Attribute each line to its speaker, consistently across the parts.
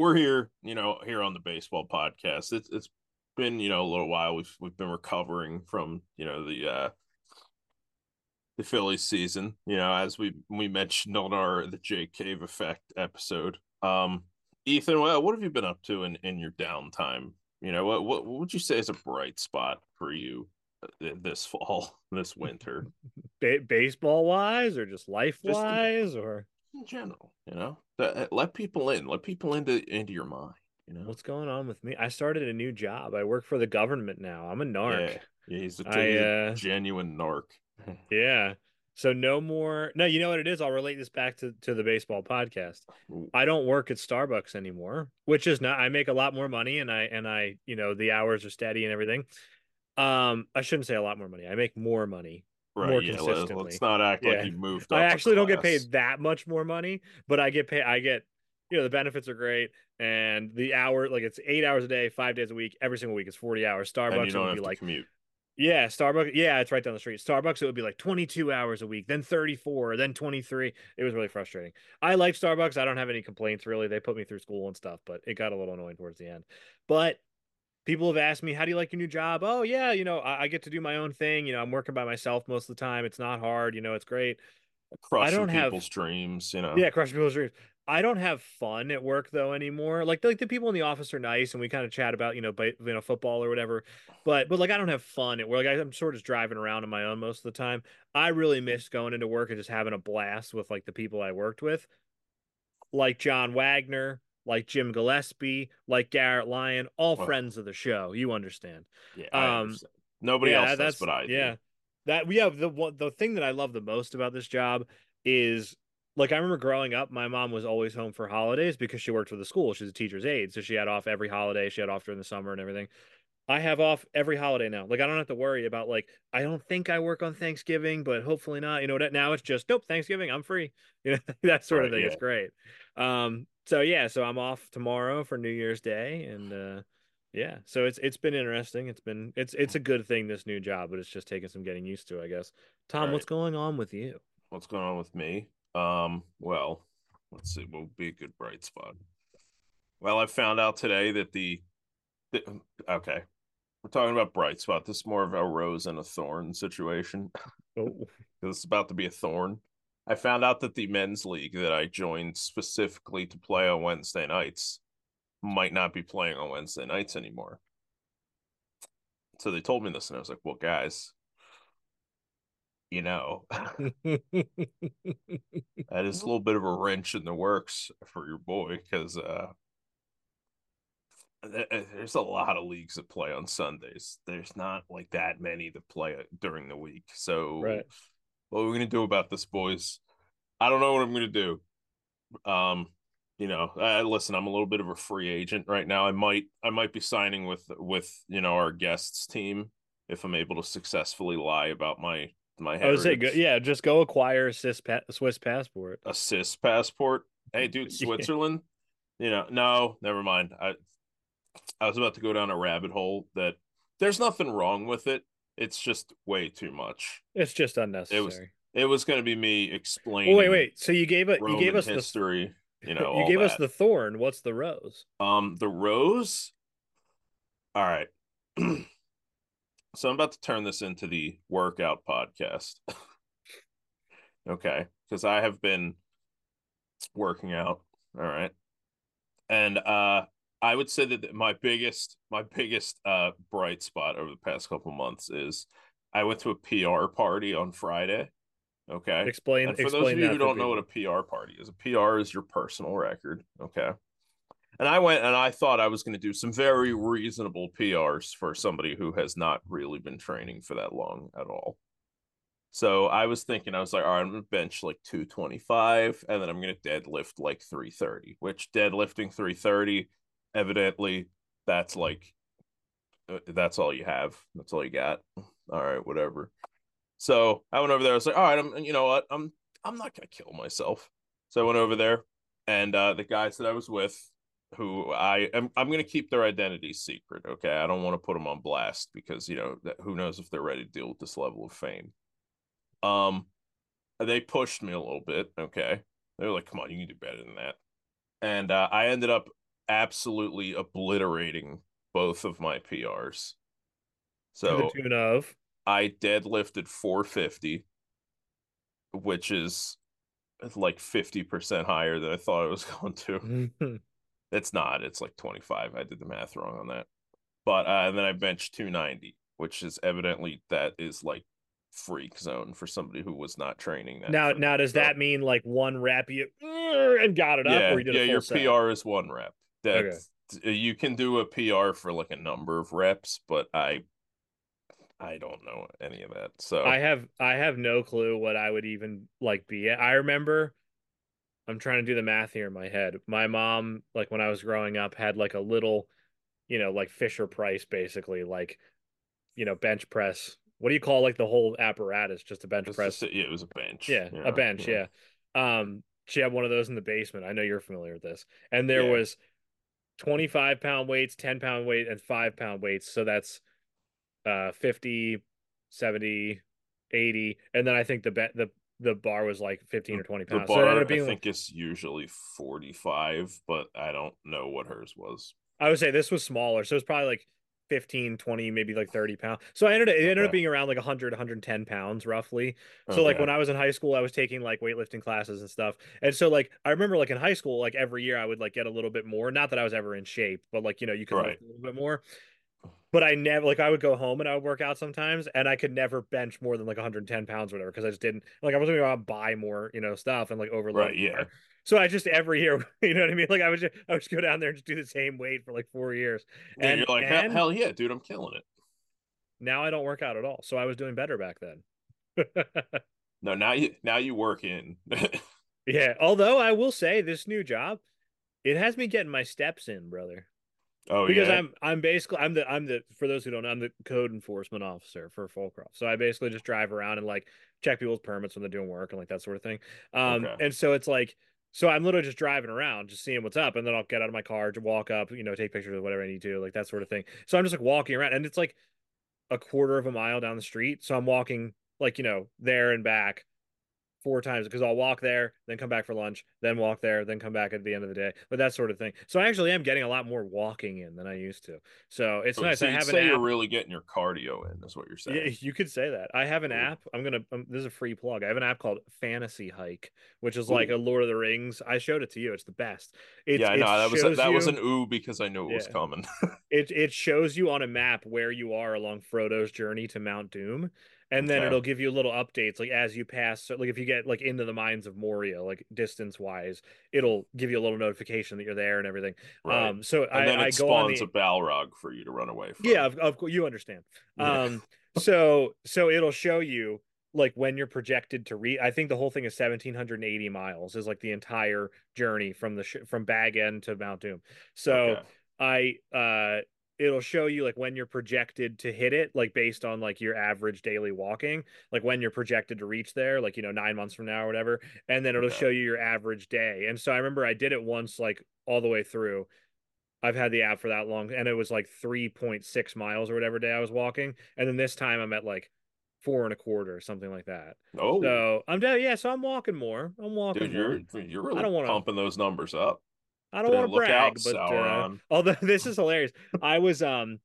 Speaker 1: we're here, you know, here on the baseball podcast. It's it's been, you know, a little while. We've we've been recovering from, you know, the uh the Phillies season, you know, as we we mentioned on our the Jake Cave effect episode. Um Ethan, well, what have you been up to in in your downtime? You know, what what, what would you say is a bright spot for you uh, this fall, this winter?
Speaker 2: Ba- baseball wise or just life wise or
Speaker 1: in general, you know? Let people in, let people into into your mind, you know.
Speaker 2: What's going on with me? I started a new job. I work for the government now. I'm a narc.
Speaker 1: Yeah, yeah he's a I, uh, genuine narc.
Speaker 2: yeah. So no more. No, you know what it is. I'll relate this back to to the baseball podcast. I don't work at Starbucks anymore, which is not. I make a lot more money, and I and I, you know, the hours are steady and everything. Um, I shouldn't say a lot more money. I make more money right, more yeah, consistently.
Speaker 1: Let's not act yeah. like you moved.
Speaker 2: I actually don't get paid that much more money, but I get paid. I get, you know, the benefits are great, and the hour like it's eight hours a day, five days a week, every single week. It's forty hours. Starbucks would be like
Speaker 1: commute.
Speaker 2: Yeah, Starbucks. Yeah, it's right down the street. Starbucks, it would be like 22 hours a week, then 34, then 23. It was really frustrating. I like Starbucks. I don't have any complaints really. They put me through school and stuff, but it got a little annoying towards the end. But people have asked me, "How do you like your new job?" Oh yeah, you know, I, I, get to do my own thing. You know, I'm working by myself most of the time. It's not hard. You know, it's great.
Speaker 1: Crushing I don't people's have, dreams. You know,
Speaker 2: yeah, crushing people's dreams. I don't have fun at work though anymore. Like like the people in the office are nice and we kind of chat about you know you know football or whatever. But but like I don't have fun at work. Like I'm sort of driving around on my own most of the time. I really miss going into work and just having a blast with like the people I worked with, like John Wagner, like Jim Gillespie, like Garrett Lyon, all well, friends of the show. You understand?
Speaker 1: Yeah. Um, understand. Nobody yeah, else does, but I do.
Speaker 2: Yeah. That we have the one the thing that I love the most about this job is like I remember growing up, my mom was always home for holidays because she worked for the school. She's a teacher's aide, so she had off every holiday. She had off during the summer and everything. I have off every holiday now. Like I don't have to worry about like I don't think I work on Thanksgiving, but hopefully not. You know what? Now it's just nope. Thanksgiving, I'm free. You know that sort right, of thing. Yeah. It's great. Um. So yeah. So I'm off tomorrow for New Year's Day, and uh, yeah. So it's it's been interesting. It's been it's it's a good thing this new job, but it's just taking some getting used to, I guess. Tom, right. what's going on with you?
Speaker 1: What's going on with me? Um. Well, let's see. What would be a good bright spot? Well, I found out today that the, the okay we're talking about bright spot. This is more of a rose and a thorn situation. Oh. this is about to be a thorn. I found out that the men's league that I joined specifically to play on Wednesday nights might not be playing on Wednesday nights anymore. So they told me this, and I was like, well, guys, you know, that is a little bit of a wrench in the works for your boy because uh, there's a lot of leagues that play on Sundays. There's not like that many that play during the week. So,
Speaker 2: right.
Speaker 1: What are we gonna do about this, boys? I don't know what I'm gonna do. Um, you know, I, listen, I'm a little bit of a free agent right now. I might, I might be signing with with you know our guests team if I'm able to successfully lie about my my.
Speaker 2: Heritage. I would say, go, yeah, just go acquire a Swiss, pa- Swiss passport.
Speaker 1: A Swiss passport. Hey, dude, Switzerland. yeah. You know, no, never mind. I I was about to go down a rabbit hole that there's nothing wrong with it. It's just way too much.
Speaker 2: It's just unnecessary.
Speaker 1: It was it was going to be me explaining.
Speaker 2: Oh, wait, wait. So you gave it. You gave us
Speaker 1: history. The, you know,
Speaker 2: you gave
Speaker 1: that.
Speaker 2: us the thorn. What's the rose?
Speaker 1: Um, the rose. All right. so I'm about to turn this into the workout podcast. okay, because I have been working out. All right, and uh, I would say that my biggest my biggest uh bright spot over the past couple months is I went to a PR party on Friday. Okay.
Speaker 2: Explain.
Speaker 1: And for
Speaker 2: explain
Speaker 1: those of you who don't know what a PR party is, a PR is your personal record. Okay. And I went and I thought I was going to do some very reasonable PRs for somebody who has not really been training for that long at all. So I was thinking, I was like, all right, I'm gonna bench like 225, and then I'm gonna deadlift like 330, which deadlifting 330 evidently that's like uh, that's all you have. That's all you got. All right whatever. So i went over there. I was like all right i'm you know what? I'm i'm not gonna kill myself. So i went over there and uh the guys that i was with who i am i'm gonna keep their identity secret okay? I don't want to put them on blast because you know who knows if they're ready to deal with this level of fame. Um they pushed me a little bit okay? They were like come on you can do better than that. And uh, i ended up absolutely obliterating both of my PRs.
Speaker 2: to the
Speaker 1: So
Speaker 2: tune of
Speaker 1: I deadlifted 450, which is like 50% higher than I thought I was going to. It's not, it's like 25. I did the math wrong on that. But uh, and then I benched 290, which is evidently that is like freak zone for somebody who was not training that.
Speaker 2: now now does that mean like one rep you and got it up
Speaker 1: yeah,
Speaker 2: or you did
Speaker 1: yeah, your
Speaker 2: set?
Speaker 1: PR is one rep. That
Speaker 2: Okay.
Speaker 1: you can do a PR for like a number of reps, but I I don't know any of that. So
Speaker 2: I have I have no clue what I would even like be at. I remember I'm trying to do the math here in my head. My mom, like when I was growing up, had like a little, you know, like Fisher Price basically, like, you know, bench press. What do you call like the whole apparatus? Just a bench
Speaker 1: it's
Speaker 2: press.
Speaker 1: just- yeah, it was a bench.
Speaker 2: Yeah,
Speaker 1: you
Speaker 2: a bench, yeah. Um, she had one of those in the basement. I know you're familiar with this. And there
Speaker 1: Yeah.
Speaker 2: was 25 pound weights, 10 pound weight, and five pound weights. So that's uh 50, 70, 80. And then I think the bet the the bar was like 15 or 20
Speaker 1: The
Speaker 2: pounds. so ended
Speaker 1: bar
Speaker 2: up being
Speaker 1: I
Speaker 2: like-
Speaker 1: think is usually 45, but I don't know what hers was.
Speaker 2: I would say this was smaller. So it's probably like 15, 20, maybe like 30 pounds. So I ended up, it ended up being around like 100, 110 pounds roughly. So like when I was in high school, I was taking like weightlifting classes and stuff. And so like I remember like in high school, like every year I would like get a little bit more. Not that I was ever in shape, but like you know you could
Speaker 1: Right.
Speaker 2: a little bit more. But I never like I would go home and I would work out sometimes, and I could never bench more than like 110 pounds or whatever because I just didn't like I wasn't gonna go out and buy more you know stuff and like overload.
Speaker 1: Right, yeah.
Speaker 2: So I just every year, you know what I mean? Like I would just I would just go down there and just do the same weight for like four years.
Speaker 1: Yeah,
Speaker 2: and-
Speaker 1: you're like, hell,
Speaker 2: and-
Speaker 1: hell yeah, dude, I'm killing it.
Speaker 2: Now I don't work out at all. So I was doing better back then.
Speaker 1: No, now you now you work in.
Speaker 2: Yeah, although I will say this new job, it has me getting my steps in, brother.
Speaker 1: oh yeah.
Speaker 2: because
Speaker 1: yeah.
Speaker 2: I'm I'm basically I'm the I'm the for those who don't know, I'm the code enforcement officer for Folcroft. So I basically just drive around and like check people's permits when they're doing work and like that sort of thing. Um
Speaker 1: Okay.
Speaker 2: and so it's like so I'm literally just driving around, just seeing what's up, and then I'll get out of my car to walk up, you know, take pictures of whatever I need to, like that sort of thing. So I'm just like walking around, and it's like a quarter of a mile down the street. So I'm walking like you know there and back four times because I'll walk there, then come back for lunch, then walk there, then come back at the end of the day, but that sort of thing. So I actually am getting a lot more walking in than I used to. So it's
Speaker 1: So-
Speaker 2: nice.
Speaker 1: so
Speaker 2: I have an
Speaker 1: say you're really getting your cardio in, That's what you're saying.
Speaker 2: Yeah, you could say that. I have an
Speaker 1: Ooh.
Speaker 2: app. I'm gonna. Um, this is a free plug. I have an app called Fantasy Hike, which is like a Lord of the Rings. I showed it to you. It's the best. It's,
Speaker 1: yeah, I know that was that was an ooh because I knew it was
Speaker 2: Yeah.
Speaker 1: coming.
Speaker 2: It it shows you on a map where you are along Frodo's journey to Mount Doom, and then
Speaker 1: Okay.
Speaker 2: it'll give you little updates like as you pass. So like if you get like into the mines of Moria, like distance wise, it'll give you a little notification that you're there and everything.
Speaker 1: right.
Speaker 2: Um, so
Speaker 1: and
Speaker 2: I,
Speaker 1: then it
Speaker 2: I go on
Speaker 1: spawns
Speaker 2: the
Speaker 1: a Balrog for you to run away from.
Speaker 2: yeah, of, of course you understand. Um, so so it'll show you like when you're projected to reach. I think the whole thing is 1780 miles is like the entire journey from the sh- from Bag End to Mount Doom. So
Speaker 1: Okay.
Speaker 2: I uh it'll show you like when you're projected to hit it like based on like your average daily walking like when you're projected to reach there like you know 9 months from now or whatever and then it'll
Speaker 1: Okay.
Speaker 2: show you your average day and so I remember I did it once like all the way through I've had the app for that long and it was like 3.6 miles or whatever day I was walking and then this time I'm at like four and a quarter or something like that
Speaker 1: Oh,
Speaker 2: so I'm down yeah so I'm walking more I'm walking
Speaker 1: dude,
Speaker 2: more.
Speaker 1: you're you're really
Speaker 2: don't wanna-
Speaker 1: pumping those numbers up.
Speaker 2: I don't want to brag,
Speaker 1: out,
Speaker 2: but uh, although this is hilarious, I was um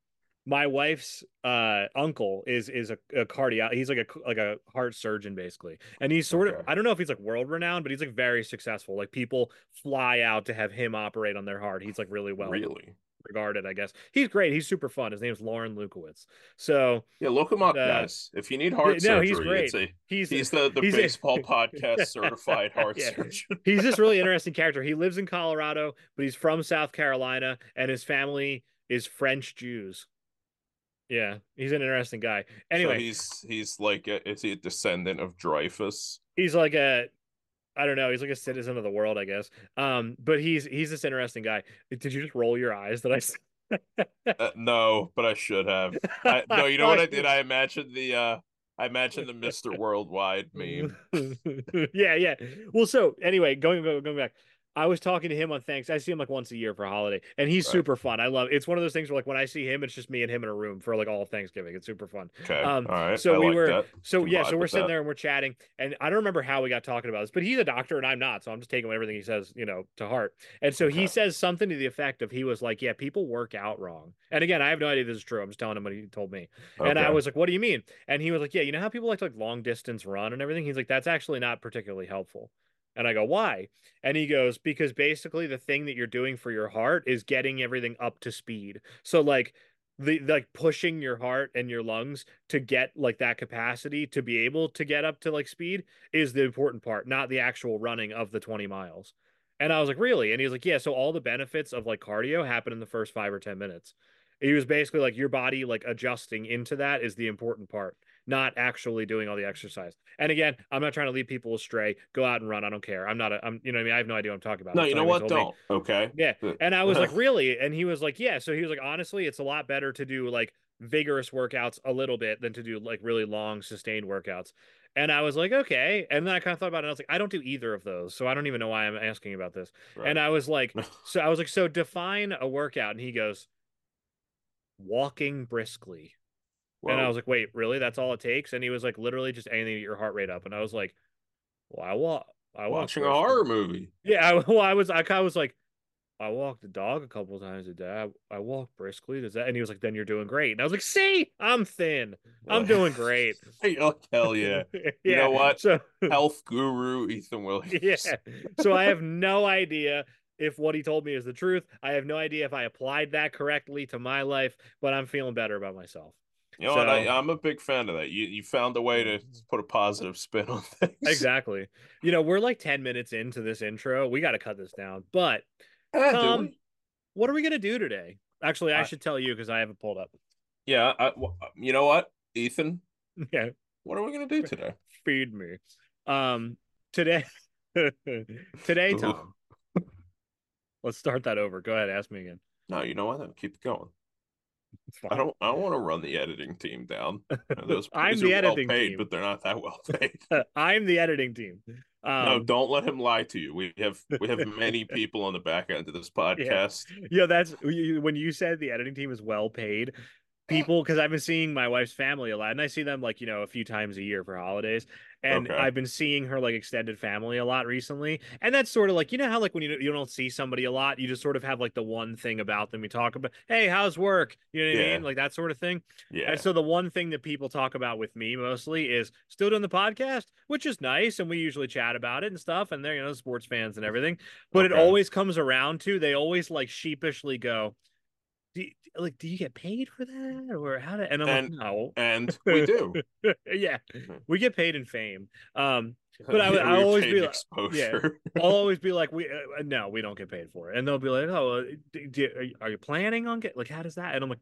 Speaker 2: my wife's uh uncle is is a, a cardio he's like a like a heart surgeon basically. And he's sort of i don't know if he's like world renowned but he's like very successful. Like people fly out to have him operate on their heart. He's like really well
Speaker 1: really?
Speaker 2: Regarded i guess he's great he's super fun his name's lauren lukowitz so
Speaker 1: Yeah, look him up,
Speaker 2: Uh,
Speaker 1: guys. If you need heart
Speaker 2: no,
Speaker 1: surgery,
Speaker 2: he's great.
Speaker 1: a
Speaker 2: he's
Speaker 1: he's the the
Speaker 2: he's a-
Speaker 1: baseball podcast certified heart
Speaker 2: Yeah.
Speaker 1: surgeon.
Speaker 2: he's this really interesting character. He lives in Colorado, but he's from South Carolina, and his family is French Jews. Yeah, he's an interesting guy.
Speaker 1: So
Speaker 2: Anyway,
Speaker 1: he's he's like a, is he a descendant of Dreyfus?
Speaker 2: he's like a I don't know, he's like a citizen of the world, I guess. Um, but he's he's this interesting guy. Did you just roll your eyes that I s-
Speaker 1: Uh, no, but I should have. I, no, you know what I did? I imagined the uh I imagined the Mr. Worldwide meme.
Speaker 2: yeah, yeah. Well, so anyway, going going going back. I was talking to him on thanks. I see him like once a year for a holiday, and he's
Speaker 1: Right.
Speaker 2: super fun. I love. It's one of those things where like when I see him, it's just me and him in a room for like all of Thanksgiving. It's super fun.
Speaker 1: Okay.
Speaker 2: Um,
Speaker 1: All right.
Speaker 2: so
Speaker 1: I
Speaker 2: we
Speaker 1: like
Speaker 2: were-
Speaker 1: that.
Speaker 2: So yeah, so we're sitting
Speaker 1: that.
Speaker 2: there and we're chatting, and I don't remember how we got talking about this, but he's a doctor and I'm not, so I'm just taking everything he says, you know, to heart. And so
Speaker 1: Okay.
Speaker 2: he says something to the effect of he was like, "Yeah, people work out wrong." And again, I have no idea if this is true. I'm just telling him what he told me. And I was like, "What do you mean?" And he was like, "Yeah, you know how people like to like long distance run and everything." He's like, "That's actually not particularly helpful." And I go, "Why?" And he goes, "Because basically the thing that you're doing for your heart is getting everything up to speed. So like the like pushing your heart and your lungs to get like that capacity to be able to get up to like speed is the important part, not the actual running of the 20 miles." And I was like, "Really?" And he was like, "Yeah, so all the benefits of like cardio happen in the first 5 or 10 minutes." He was basically like your body like adjusting into that is the important part, not actually doing all the exercise. And again, I'm not trying to lead people astray. Go out and run. I don't care. I'm not a, I'm, you know what I mean? I have no idea what I'm talking about.
Speaker 1: No,
Speaker 2: That's
Speaker 1: you know what? Don't. Okay.
Speaker 2: Yeah. And I was like, really? And he was like, yeah. So he was like, honestly, it's a lot better to do like vigorous workouts a little bit than to do like really long sustained workouts. And I was like, okay. And then I kind of thought about it. And I was like, I don't do either of those. So I don't even know why I'm asking about this. And I was like, so I was like, so define a workout. And he goes, walking briskly. And I was like, wait, really? That's all it takes? And he was like, literally just anything to get your heart rate up. And I was like, well, I walk. I
Speaker 1: watching a horror movie.
Speaker 2: Yeah, I, well, I was, I kind of was like, I walk the dog a couple times a day. I, I walk briskly. Does that? And he was like, then you're doing great. And I was like, see, I'm thin. I'm doing great.
Speaker 1: oh, hell yeah.
Speaker 2: yeah.
Speaker 1: You know what?
Speaker 2: So
Speaker 1: Health guru Ethan Williams.
Speaker 2: yeah. So I have no idea if what he told me is the truth. I have no idea if I applied that correctly to my life, but I'm feeling better about myself.
Speaker 1: You know what? I,
Speaker 2: So-
Speaker 1: I'm a big fan of that. You you found a way to mm. put a positive spin on things.
Speaker 2: Exactly. You know, we're like 10 minutes into this intro. We got to cut this down. But
Speaker 1: eh, do
Speaker 2: um,
Speaker 1: Tom,
Speaker 2: what are we going to do today? Actually, I
Speaker 1: I-
Speaker 2: should tell you because I have it pulled up.
Speaker 1: Yeah. I, w- uh, you know what, Ethan?
Speaker 2: Yeah.
Speaker 1: What are we gonna do today?
Speaker 2: feed me. Um, today, today, Tom. Let's start that over. Go ahead, ask me again.
Speaker 1: No, you know what? Keep going. I don't. I don't want to run the editing team down. Those
Speaker 2: I'm the
Speaker 1: are well
Speaker 2: editing
Speaker 1: paid,
Speaker 2: team.
Speaker 1: but they're not that well paid.
Speaker 2: I'm the editing team. Um,
Speaker 1: no, don't let him lie to you. We have we have many people on the back end of this podcast.
Speaker 2: yeah, that's you- when you said the editing team is well paid. People, because I've been seeing my wife's family a lot, and I see them like you know a few times a year for holidays, and
Speaker 1: Okay.
Speaker 2: I've been seeing her like extended family a lot recently, and that's sort of like you know how like when you you don't see somebody a lot, you just sort of have like the one thing about them you talk about. Hey, how's work? You know what I mean? Like that sort of thing.
Speaker 1: Yeah.
Speaker 2: And so the one thing that people talk about with me mostly is still doing the podcast, which is nice, and we usually chat about it and stuff. And they're you know sports fans and everything, but it always comes around to they always like sheepishly go, do you, like do you get paid for that or how to? And I'm
Speaker 1: And-
Speaker 2: like, no,
Speaker 1: and we do.
Speaker 2: yeah, we get paid in fame. Um, But I would-
Speaker 1: Yeah,
Speaker 2: I always be like-
Speaker 1: exposure.
Speaker 2: I'll always be like, we uh, no, we don't get paid for it, and they'll be like, oh, do, do, are, you, are you planning on get like how does that? And I'm like,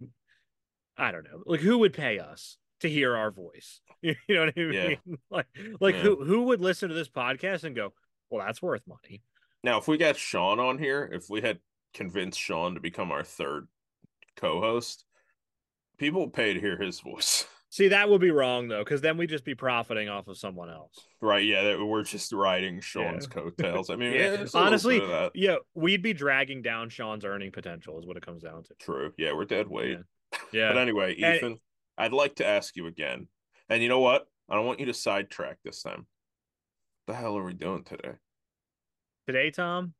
Speaker 2: I don't know, like who would pay us to hear our voice? You know what I mean?
Speaker 1: Yeah.
Speaker 2: like, like
Speaker 1: Yeah.
Speaker 2: who who would listen to this podcast and go, well, that's worth money?
Speaker 1: Now, if we got Sean on here, if we had convinced Sean to become our third co-host, people pay to hear his voice.
Speaker 2: See, that would be wrong though, because then we'd just be profiting off of someone else.
Speaker 1: Right? Yeah, that we're just riding Sean's coattails. I mean,
Speaker 2: Yeah.
Speaker 1: yeah, there's a little
Speaker 2: Honestly,
Speaker 1: bit of that.
Speaker 2: Yeah, we'd be dragging down Sean's earning potential, is what it comes down to.
Speaker 1: True. Yeah, we're dead weight.
Speaker 2: Yeah.
Speaker 1: But anyway,
Speaker 2: And-
Speaker 1: Ethan, I'd like to ask you again. And you know what? I don't want you to sidetrack this time. What the hell are we doing today?
Speaker 2: Today, Tom,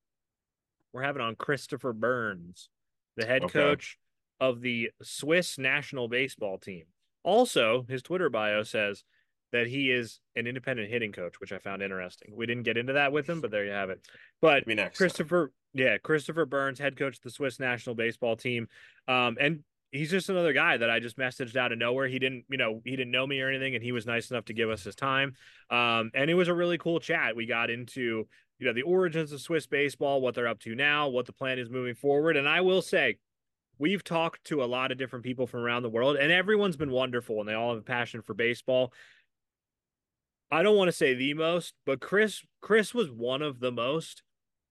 Speaker 2: we're having on Christopher Byrnes, the head
Speaker 1: Okay.
Speaker 2: coach of the Swiss national baseball team. Also, his Twitter bio says that he is an independent hitting coach, which I found interesting. We didn't get into that with him, but there you have it. But
Speaker 1: Maybe next. time.
Speaker 2: Christopher, yeah, Christopher Byrnes, head coach of the Swiss national baseball team. Um, and he's just another guy that I just messaged out of nowhere. He didn't, you know, he didn't know me or anything, and he was nice enough to give us his time. Um, and it was a really cool chat. We got into, you know, the origins of Swiss baseball, what they're up to now, what the plan is moving forward. And I will say, we've talked to a lot of different people from around the world, and everyone's been wonderful, and they all have a passion for baseball. I don't want to say the most, but Chris Chris was one of the most.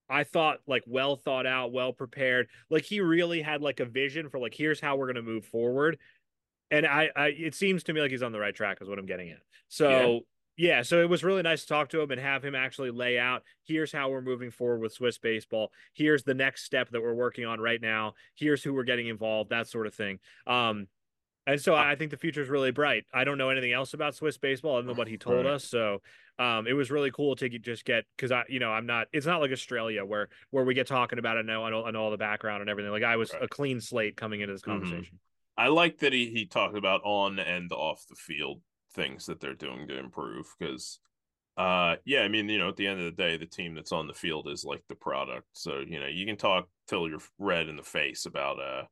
Speaker 2: I thought like well thought out, well prepared. Like he really had like a vision for like here's how we're going to move forward. And I, I it seems to me like he's on the right track is what I'm getting at. So yeah, so it was really nice to talk to him and have him actually lay out here's how we're moving forward with Swiss baseball. Here's the next step that we're working on right now. Here's who we're getting involved, that sort of thing. Um, and so I think the future is really bright. I don't know anything else about Swiss baseball other than what he told us. So um, it was really cool to just get because I, you know, I'm not. It's not like Australia where where we get talking about it. I know, I know all the background and everything. Like I was right. a clean slate coming into this mm-hmm. conversation.
Speaker 1: Mm-hmm. I like that he he talked about on and off the field things that they're doing to improve because uh yeah i mean you know at the end of the day the team that's on the field is like the product. So you know you can talk till you're red in the face about uh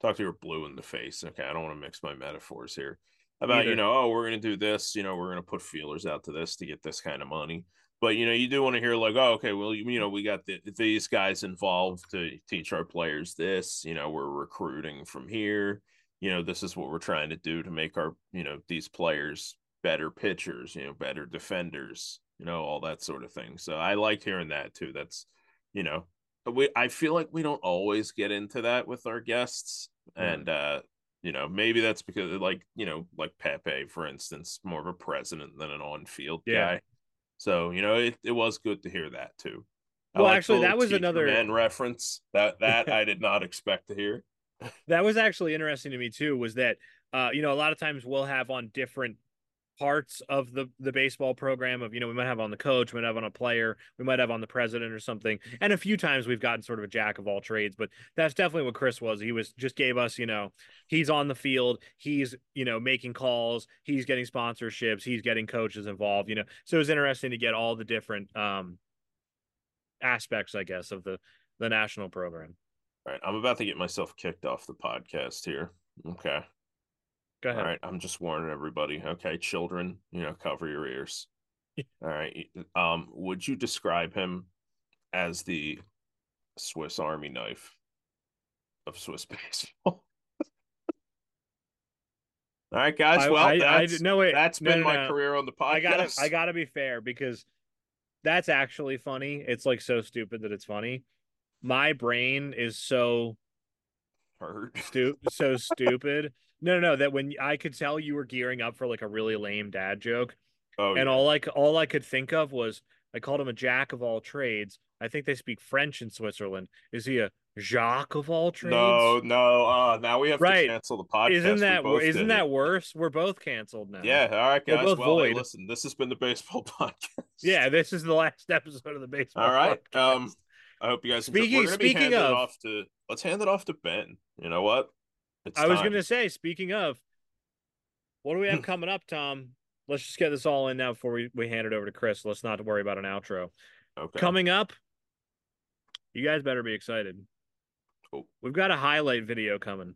Speaker 1: talk to your blue in the face. Okay i don't want to mix my metaphors here. About Either. you know oh we're gonna do this you know we're gonna put feelers out to this to get this kind of money. But you know you do want to hear like oh okay well you, you know we got the, these guys involved to teach our players this you know we're recruiting from here you know, this is what we're trying to do to make our, you know, these players better pitchers, you know, better defenders, you know, all that sort of thing. So I like hearing that too. That's, you know, we I feel like we don't always get into that with our guests. And uh, you know, maybe that's because like, you know, like Pepe, for instance, more of a president than an on-field yeah. guy. So, you know, it, it was good to hear that too.
Speaker 2: Well, actually, that was another
Speaker 1: man reference that that I did not expect to hear
Speaker 2: that was actually interesting to me too was that uh, you know a lot of times we'll have on different parts of the the baseball program of you know we might have on the coach we might have on a player we might have on the president or something. And a few times we've gotten sort of a jack of all trades but that's definitely what chris was. He was just gave us you know he's on the field he's you know making calls he's getting sponsorships he's getting coaches involved you know. So it was interesting to get all the different um aspects i guess of the the national program
Speaker 1: all right, I'm about to get myself kicked off the podcast here. Okay.
Speaker 2: Go ahead.
Speaker 1: All right, I'm just warning everybody. Okay, children, you know, cover your ears. All right. Um, would you describe him as the Swiss Army knife of Swiss baseball? All right, guys. Well, I, that's, I, no, wait, that's no, been no, my no. career on the podcast. I
Speaker 2: gotta, I gotta be fair because that's actually funny. It's like so stupid that it's funny my brain is so
Speaker 1: hurt,
Speaker 2: stu- so stupid. No, no, no. That when I could tell you were gearing up for like a really lame dad joke, oh, and yeah. all like all I could think of was I called him a jack of all trades. I think they speak French in Switzerland. Is he a Jacques of all trades?
Speaker 1: No, no. Uh, now we have right. to cancel the podcast.
Speaker 2: Isn't that isn't that worse? We're both canceled now.
Speaker 1: Yeah. All right, guys. Well, hey, listen. This has been the baseball podcast.
Speaker 2: Yeah, this is the last episode of the baseball.
Speaker 1: All right.
Speaker 2: Podcast.
Speaker 1: Um. I hope you guys. Speaking enjoy. speaking of, off to let's hand it off to Ben. You know what?
Speaker 2: It's I time. was going to say. Speaking of, what do we have coming up, Tom? Let's just get this all in now before we, we hand it over to Chris. Let's not worry about an outro. Okay. Coming up, you guys better be excited. Oh. We've got a highlight video coming.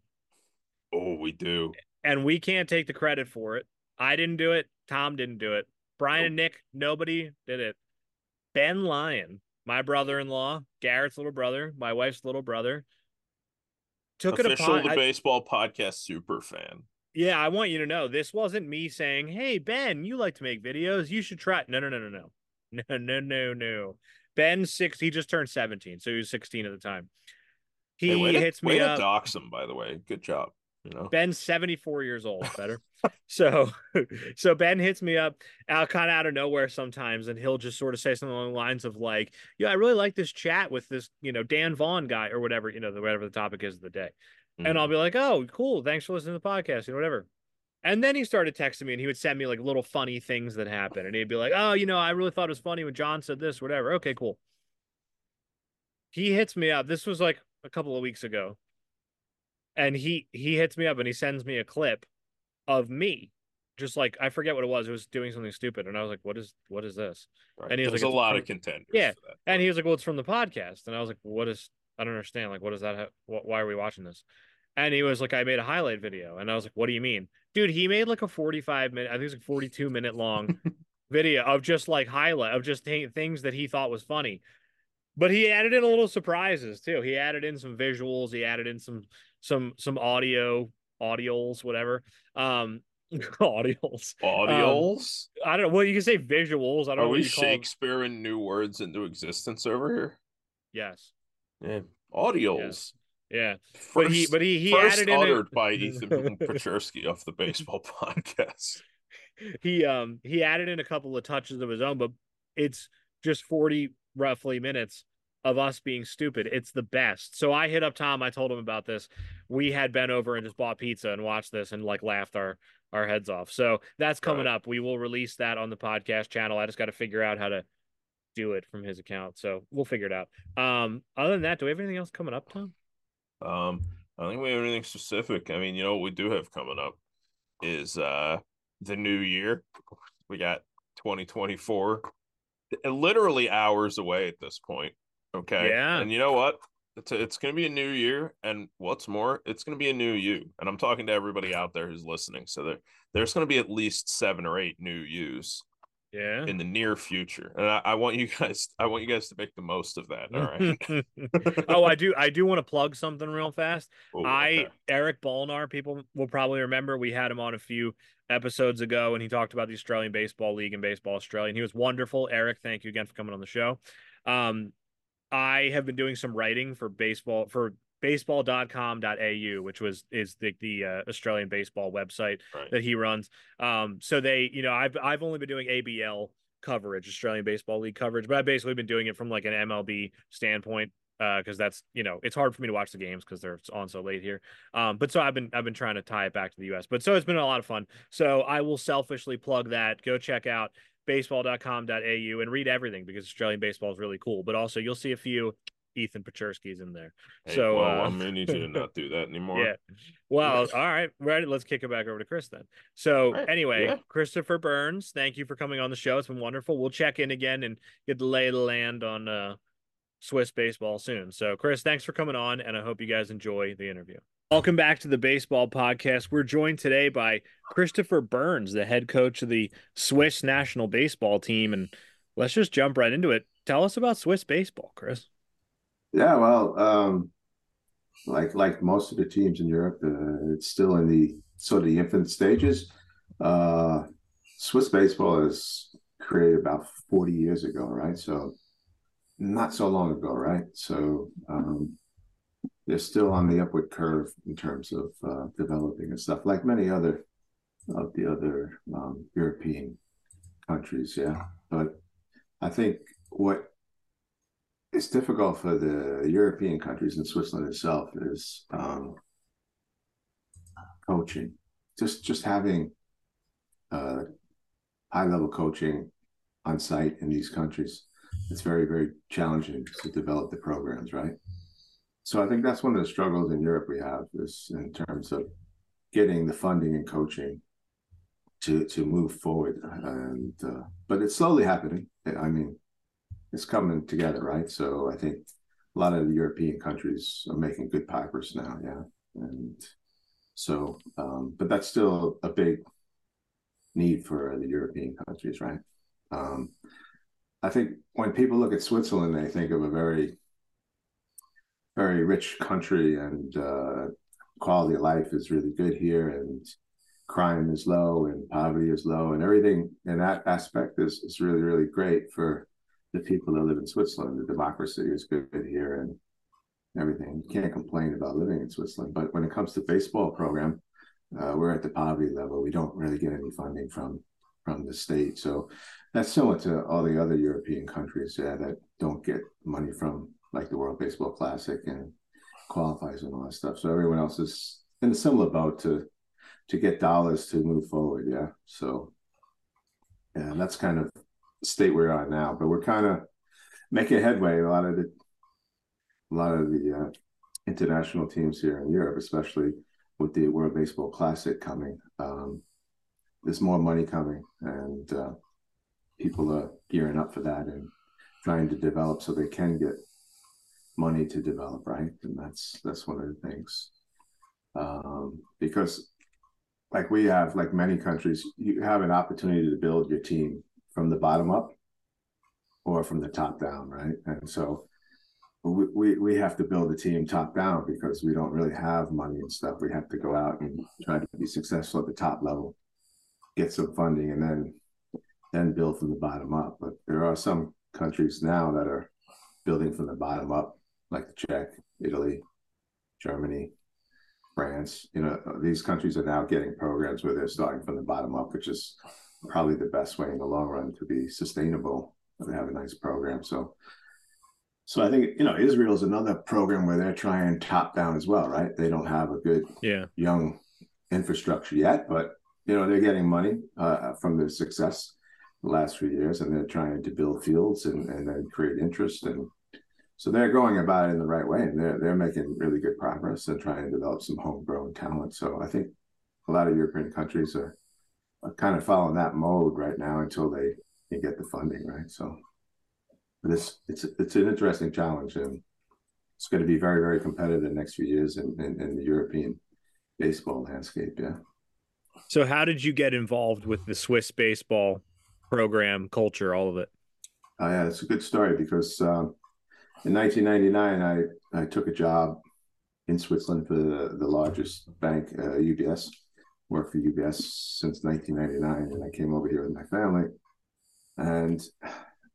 Speaker 1: Oh, we do.
Speaker 2: And we can't take the credit for it. I didn't do it. Tom didn't do it. Brian nope. and Nick, nobody did it. Ben Lyon my brother-in-law, Garrett's little brother, my wife's little brother,
Speaker 1: took Official it upon the I, baseball podcast super fan.
Speaker 2: Yeah, I want you to know this wasn't me saying, "Hey Ben, you like to make videos? You should try." No, no, no, no, no, no, no, no, no. Ben six, he just turned seventeen, so he was sixteen at the time. He hey, hits
Speaker 1: to,
Speaker 2: me
Speaker 1: up. dox him, by the way. Good job. You know,
Speaker 2: Ben's 74 years old, better. so, so Ben hits me up out kind of out of nowhere sometimes, and he'll just sort of say something along the lines of like, "Yeah, I really like this chat with this, you know, Dan Vaughn guy or whatever, you know, whatever the topic is of the day." Mm-hmm. And I'll mm-hmm. be like, "Oh, cool, thanks for listening to the podcast, you know, whatever." And then he started texting me, and he would send me like little funny things that happened, and he'd be like, "Oh, you know, I really thought it was funny when John said this, whatever." Okay, cool. He hits me up. This was like a couple of weeks ago and he he hits me up and he sends me a clip of me just like I forget what it was. It was doing something stupid, and I was like, "What is what is this?"
Speaker 1: Right. And he was There's like, "A lot of contenders."
Speaker 2: Yeah, and he was like, "Well, it's from the podcast," and I was like, "What is? I don't understand. Like, what is that? Ha- why are we watching this?" And he was like, "I made a highlight video," and I was like, "What do you mean, dude?" He made like a 45 minute, I think it's like 42 minute long video of just like highlight of just th- things that he thought was funny. But he added in a little surprises too. He added in some visuals. He added in some some some audio audiols whatever. Um audiols
Speaker 1: audiols
Speaker 2: um, i don't know. Well you can say visuals. I don't know.
Speaker 1: are
Speaker 2: know
Speaker 1: we shakespearean new words into existence over here?
Speaker 2: Yes.
Speaker 1: Yeah. Audiols
Speaker 2: yeah, first, but he but he he added in
Speaker 1: uttered by Ethan Pachersky of the baseball podcast.
Speaker 2: he um he added in a couple of touches of his own, but it's just 40 roughly minutes of us being stupid. It's the best. So I hit up Tom. I told him about this. We had been over and just bought pizza and watched this and like laughed our our heads off. So that's coming right. up. We will release that on the podcast channel. I just got to figure out how to do it from his account. So we'll figure it out. Um, other than that, do we have anything else coming up, Tom?
Speaker 1: Um, I don't think we have anything specific. I mean, you know what we do have coming up is uh the new year. We got 2024 literally hours away at this point. Okay.
Speaker 2: Yeah.
Speaker 1: And you know what? It's a, it's going to be a new year, and what's more, it's going to be a new you. And I'm talking to everybody out there who's listening. So there, there's going to be at least seven or eight new yous
Speaker 2: yeah
Speaker 1: in the near future and I, I, want you guys i want you guys to make the most of that all right
Speaker 2: oh i do i do want to plug something real fast Ooh, i okay. eric Bolnar, people will probably remember we had him on a few episodes ago and he talked about the australian baseball league and baseball australia and he was wonderful eric thank you again for coming on the show um i have been doing some writing for baseball for baseball.com.au which was is the the uh, Australian baseball website right. that he runs. Um so they you know I've I've only been doing ABL coverage Australian Baseball League coverage but I've basically been doing it from like an MLB standpoint because uh, that's you know it's hard for me to watch the games because they're on so late here. Um but so I've been I've been trying to tie it back to the US but so it's been a lot of fun. So I will selfishly plug that. Go check out baseball.com.au and read everything because Australian baseball is really cool but also you'll see a few Ethan Pechersky's in there. Hey, so
Speaker 1: well, uh, I may need you to not do that anymore.
Speaker 2: Yeah. Well, all right. Ready. Let's kick it back over to Chris then. So right. anyway, yeah. Christopher Byrnes, thank you for coming on the show. It's been wonderful. We'll check in again and get the lay of the land on uh, Swiss baseball soon. So Chris, thanks for coming on, and I hope you guys enjoy the interview. Welcome back to the baseball podcast. We're joined today by Christopher Byrnes, the head coach of the Swiss national baseball team. And let's just jump right into it. Tell us about Swiss baseball, Chris.
Speaker 3: Yeah, well, um, like like most of the teams in Europe, uh, it's still in the sort of the infant stages. Uh, Swiss baseball is created about 40 years ago, right? So not so long ago, right? So um, they're still on the upward curve in terms of uh, developing and stuff, like many other of the other um, European countries. Yeah, but I think what it's difficult for the European countries and Switzerland itself is um, coaching. Just just having uh, high level coaching on site in these countries, it's very very challenging to develop the programs, right? So I think that's one of the struggles in Europe we have is in terms of getting the funding and coaching to to move forward. And uh, but it's slowly happening. I mean, it's coming together, right? So I think a lot of the European countries are making good pipers now, yeah. And so, um, but that's still a big need for the European countries, right? Um, I think when people look at Switzerland, they think of a very, very rich country, and uh, quality of life is really good here, and crime is low, and poverty is low, and everything in that aspect is is really, really great for the people that live in Switzerland. The democracy is good here and everything. You can't complain about living in Switzerland. But when it comes to baseball program, uh, we're at the poverty level. We don't really get any funding from from the state. So that's similar to all the other European countries yeah, that don't get money from like the World Baseball Classic and qualifies and all that stuff. So everyone else is in a similar boat to to get dollars to move forward. Yeah. So yeah, that's kind of state we're on now, but we're kind of making headway. A lot of the, a lot of the uh, international teams here in Europe, especially with the World Baseball Classic coming. Um, there's more money coming, and uh, people are gearing up for that and trying to develop so they can get money to develop, right? And that's that's one of the things. Um, because like we have, like many countries, you have an opportunity to build your team from the bottom up or from the top down, right? And so we, we, we have to build a team top down because we don't really have money and stuff. We have to go out and try to be successful at the top level, get some funding, and then then build from the bottom up. But there are some countries now that are building from the bottom up, like the Czech, Italy, Germany, France. You know, these countries are now getting programs where they're starting from the bottom up, which is probably the best way in the long run to be sustainable and have a nice program. So, so I think you know Israel is another program where they're trying top down as well, right? They don't have a good
Speaker 2: yeah
Speaker 3: young infrastructure yet, but you know they're getting money uh, from their success the last few years, and they're trying to build fields and and then create interest, and so they're going about it in the right way, and they're they're making really good progress and trying to develop some homegrown talent. So I think a lot of European countries are, are kind of following that mode right now until they can get the funding, right? So, but it's it's it's an interesting challenge, and it's going to be very very competitive the next few years in, in, in the European baseball landscape. Yeah.
Speaker 2: So, how did you get involved with the Swiss baseball program, culture, all of it?
Speaker 3: Oh, yeah, it's a good story because um, in 1999, I, I took a job in Switzerland for the, the largest bank, uh, UBS. Worked for UBS since 1999, and I came over here with my family. And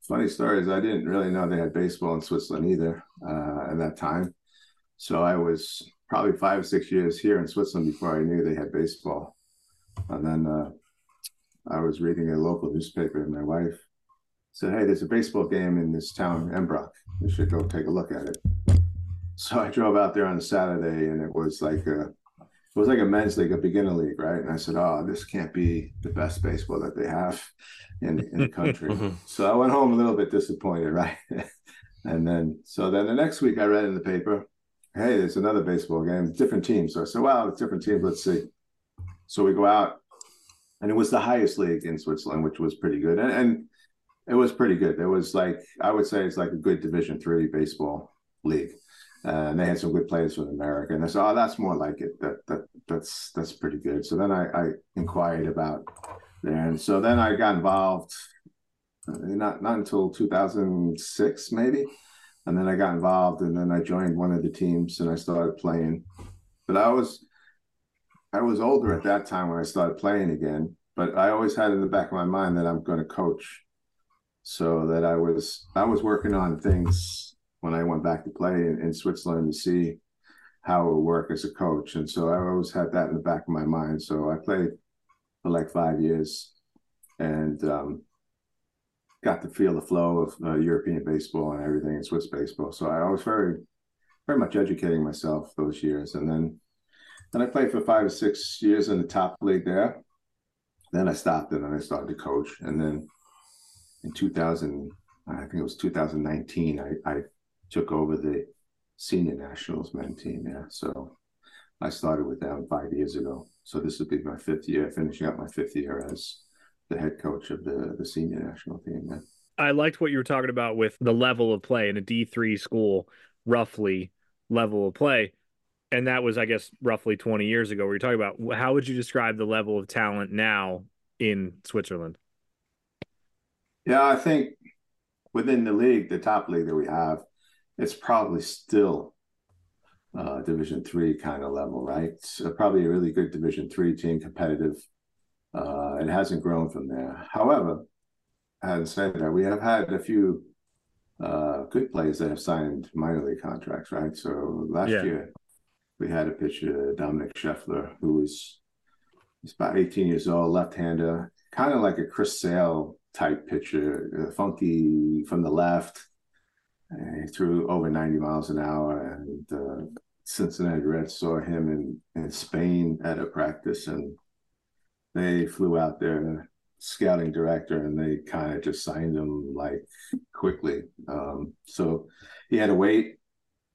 Speaker 3: funny story is, I didn't really know they had baseball in Switzerland either uh, at that time. So I was probably five or six years here in Switzerland before I knew they had baseball. And then uh, I was reading a local newspaper, and my wife said, "Hey, there's a baseball game in this town, Embrach. You should go take a look at it." So I drove out there on a Saturday, and it was like a it was like a men's league, a beginner league, right? And I said, "Oh, this can't be the best baseball that they have in in the country." Mm-hmm. so I went home a little bit disappointed, right? and then so then the next week I read in the paper, "Hey, there's another baseball game, different teams." So I said, "Well, it's different teams. Let's see." So we go out, and it was the highest league in Switzerland, which was pretty good, and, and it was pretty good. It was like I would say it's like a good Division three baseball league. Uh, and they had some good players from America, and I said, "Oh, that's more like it. That that that's that's pretty good." So then I, I inquired about there, and so then I got involved. Uh, not not until 2006, maybe, and then I got involved, and then I joined one of the teams, and I started playing. But I was I was older at that time when I started playing again, but I always had in the back of my mind that I'm going to coach. So that I was I was working on things when I went back to play in, in Switzerland to see how it would work as a coach. And so I always had that in the back of my mind. So I played for like five years and um, got to feel the flow of uh, European baseball and everything in Swiss baseball. So I was very, very much educating myself those years. And then then I played for five or six years in the top league there. Then I stopped it and I started to coach. And then in 2000, I think it was 2019, I, I took over the senior nationals men team. Yeah. So I started with them five years ago. So this would be my fifth year, finishing up my fifth year as the head coach of the, the senior national team. Yeah.
Speaker 2: I liked what you were talking about with the level of play in a D3 school, roughly level of play and that was, I guess, roughly 20 years ago. We are talking about how would you describe the level of talent now in Switzerland?
Speaker 3: Yeah, I think within the league, the top league that we have, it's probably still uh, Division three kind of level, right? It's probably a really good Division three team, competitive. Uh, it hasn't grown from there. However, having said that, we have had a few uh, good players that have signed minor league contracts, right? So last yeah. year, we had a pitcher, Dominic Scheffler, who was he's about 18 years old, left-hander, kind of like a Chris Sale type pitcher, uh, funky from the left. he threw over 90 miles an hour, and uh, Cincinnati Reds saw him in, in Spain at a practice, and they flew out there, scouting director, and they kind of just signed him like quickly. Um, so he had to wait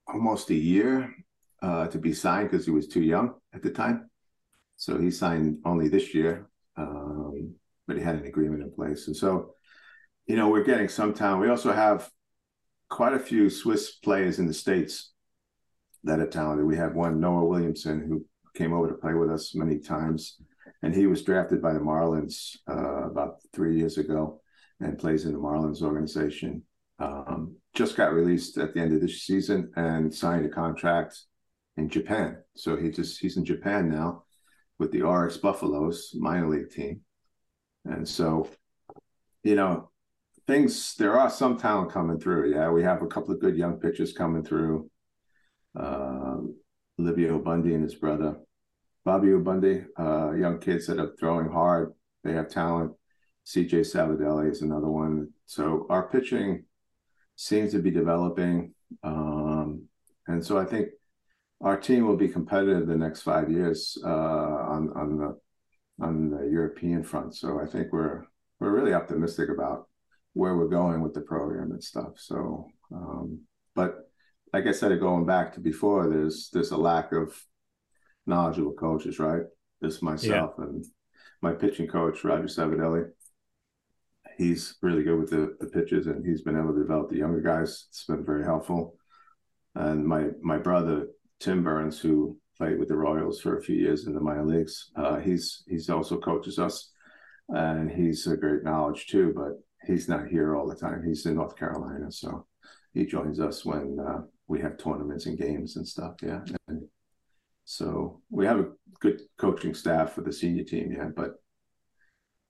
Speaker 3: almost a year uh, to be signed because he was too young at the time. So he signed only this year, um, but he had an agreement in place. And so, you know, we're getting some talent. We also have quite a few Swiss players in the States that are talented. We have one, Noah Williamson, who came over to play with us many times. And he was drafted by the Marlins uh, about three years ago and plays in the Marlins organization. Um, just got released at the end of this season and signed a contract in Japan. So he just he's in Japan now with the Orix Buffaloes minor league team. And so, you know, things there are some talent coming through. Yeah, we have a couple of good young pitchers coming through. Um, Livio Bundy and his brother, Bobby Bundy, uh, young kids that are throwing hard. They have talent. CJ Sabadelli is another one. So our pitching seems to be developing. Um, and so I think our team will be competitive the next five years uh, on on the on the European front. So I think we're we're really optimistic about where we're going with the program and stuff. So, um, but like I said, going back to before, there's there's a lack of knowledgeable coaches, right? This myself yeah. and my pitching coach Roger Savadelli. He's really good with the, the pitches, and he's been able to develop the younger guys. It's been very helpful. And my my brother Tim Byrnes, who played with the Royals for a few years in the minor leagues, uh, he's he's also coaches us, and he's a great knowledge too. But he's not here all the time. He's in North Carolina, so he joins us when uh, we have tournaments and games and stuff. Yeah, and so we have a good coaching staff for the senior team. Yeah, but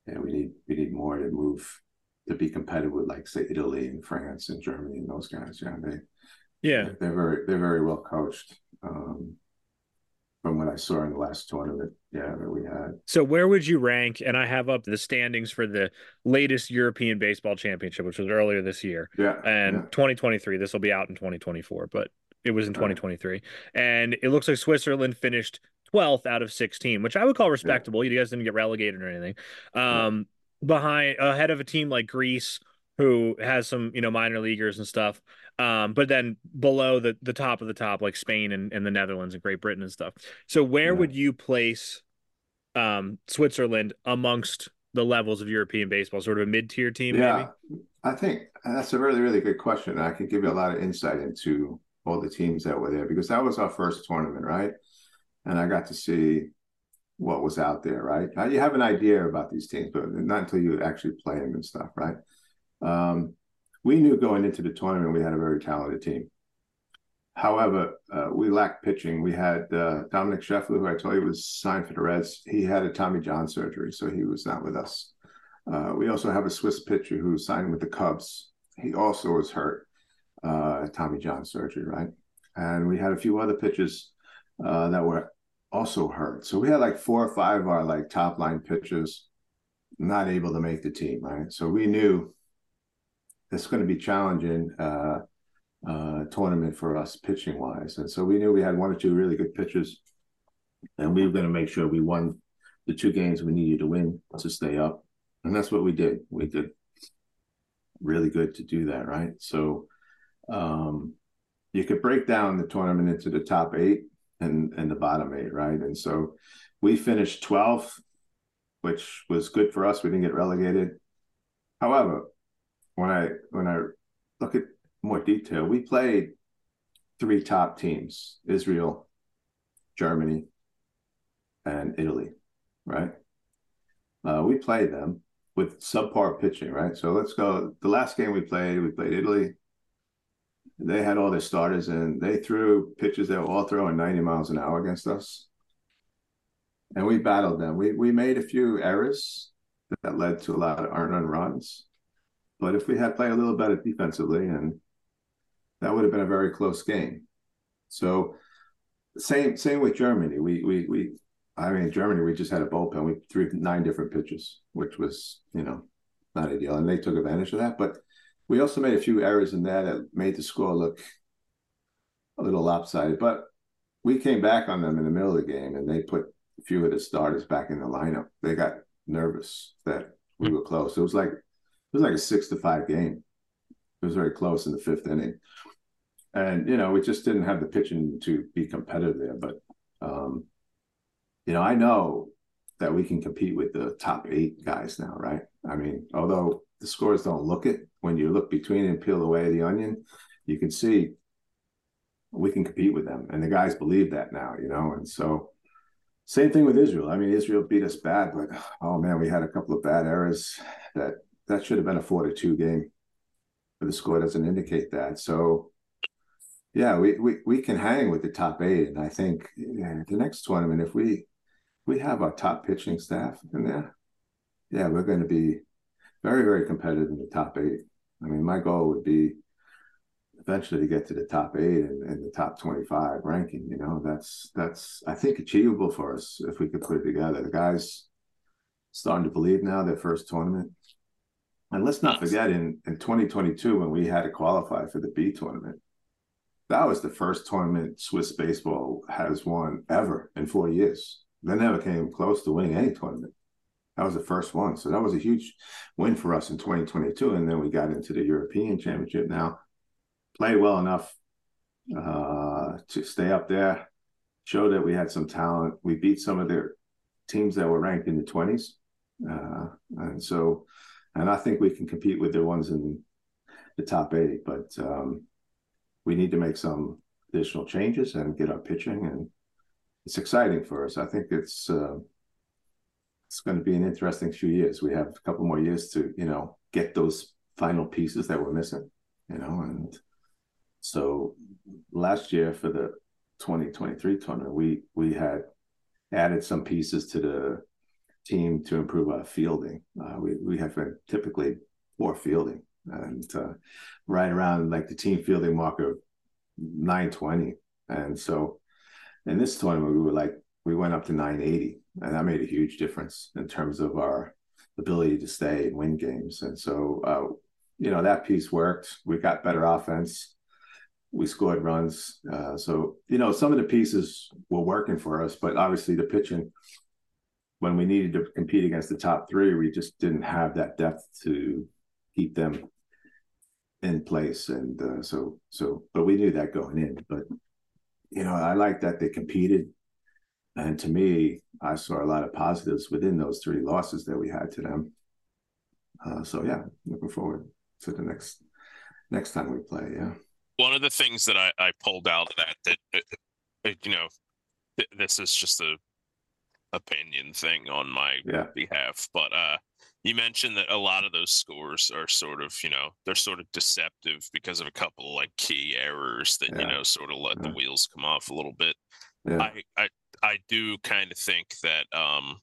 Speaker 3: yeah, we need we need more to move to be competitive with like say Italy and France and Germany and those guys. Yeah, they
Speaker 2: yeah
Speaker 3: they're very they're very well coached. Um, from what I saw in the last tournament, yeah, that we had.
Speaker 2: So where would you rank? And I have up the standings for the latest European Baseball Championship, which was earlier this year.
Speaker 3: Yeah.
Speaker 2: And
Speaker 3: yeah.
Speaker 2: 2023. This will be out in 2024, but it was in 2023. Right. And it looks like Switzerland finished 12th out of 16, which I would call respectable. Yeah. You guys didn't get relegated or anything. Um, behind ahead of a team like Greece, who has some, you know, minor leaguers and stuff. Um, but then below the the top of the top, like Spain and, and the Netherlands and Great Britain and stuff. So where yeah. would you place um, Switzerland amongst the levels of European baseball? Sort of a mid tier team, yeah.
Speaker 3: Maybe? I think that's a really, really good question. I can give you a lot of insight into all the teams that were there because that was our first tournament, right? And I got to see what was out there, right? Now you have an idea about these teams, but not until you actually play them and stuff, right? Um, we knew going into the tournament we had a very talented team. However, uh, we lacked pitching. We had uh, Dominic Scheffler, who I told you was signed for the Reds. He had a Tommy John surgery, so he was not with us. Uh, we also have a Swiss pitcher who signed with the Cubs. He also was hurt, uh, Tommy John surgery, right? And we had a few other pitchers uh, that were also hurt. So we had like four or five of our like top line pitchers not able to make the team, right? So we knew it's going to be challenging uh, uh, tournament for us pitching wise. And so we knew we had one or two really good pitchers, and we were going to make sure we won the two games we needed to win to stay up. And that's what we did. We did really good to do that, right? So um, you could break down the tournament into the top eight and, and the bottom eight, right? And so we finished 12th, which was good for us. We didn't get relegated. However, when I when I look at more detail, we played three top teams: Israel, Germany, and Italy. Right? Uh, we played them with subpar pitching. Right? So let's go. The last game we played, we played Italy. They had all their starters, and they threw pitches that were all throwing 90 miles an hour against us. And we battled them. We we made a few errors that led to a lot of earned runs but if we had played a little better defensively, and that would have been a very close game. So same same with Germany. We we we I mean Germany we just had a bullpen. We threw nine different pitches, which was, you know, not ideal. And they took advantage of that. But we also made a few errors in that that made the score look a little lopsided. But we came back on them in the middle of the game and they put a few of the starters back in the lineup. They got nervous that we were close. It was like was like a six to five game. It was very close in the fifth inning. And, you know, we just didn't have the pitching to be competitive there. But, um, you know, I know that we can compete with the top eight guys now, right? I mean, although the scores don't look it, when you look between and peel away the onion, you can see we can compete with them. And the guys believe that now, you know, and so same thing with Israel. I mean, Israel beat us bad, but oh man, we had a couple of bad errors that that should have been a four to two game, but the score doesn't indicate that. So, yeah, we we we can hang with the top eight, and I think yeah, the next tournament, if we we have our top pitching staff in there, yeah, we're going to be very very competitive in the top eight. I mean, my goal would be eventually to get to the top eight and, and, the top 25 ranking you know that's that's i think achievable for us if we could put it together the guys starting to believe now their first tournament. And let's not forget in, in 2022 when we had to qualify for the B tournament, that was the first tournament Swiss baseball has won ever in four years. They never came close to winning any tournament. That was the first one. So that was a huge win for us in 2022. And then we got into the European Championship now. Played well enough uh, to stay up there, show that we had some talent. We beat some of their teams that were ranked in the 20s. Uh, and so, and I think we can compete with the ones in the top eight, but um, we need to make some additional changes and get our pitching. And it's exciting for us. I think it's, uh, it's going to be an interesting few years. We have a couple more years to, you know, get those final pieces that we're missing, you know, and so last year for the 2023 tournament, we we had added some pieces to the team to improve our fielding. Uh, we we have been typically poor fielding, and uh, right around like the team fielding marker 920, and so in this tournament we were like we went up to 980 and that made a huge difference in terms of our ability to stay and win games. And so, uh, you know, that piece worked. We got better offense. We scored runs. Uh, so, you know, some of the pieces were working for us, but obviously the pitching, when we needed to compete against the top three, we just didn't have that depth to keep them in place. And uh, so, so, but we knew that going in. But, you know, I like that they competed and to me, I saw a lot of positives within those three losses that we had to them. Uh, so yeah, looking forward to the next next time we play. Yeah.
Speaker 1: One of the things that I, I pulled out of that that you know this is just a opinion thing on my yeah. behalf, but uh, you mentioned that a lot of those scores are sort of you know they're sort of deceptive because of a couple of like key errors that yeah. you know sort of let yeah. the wheels come off a little bit. I, I I do kind of think that um,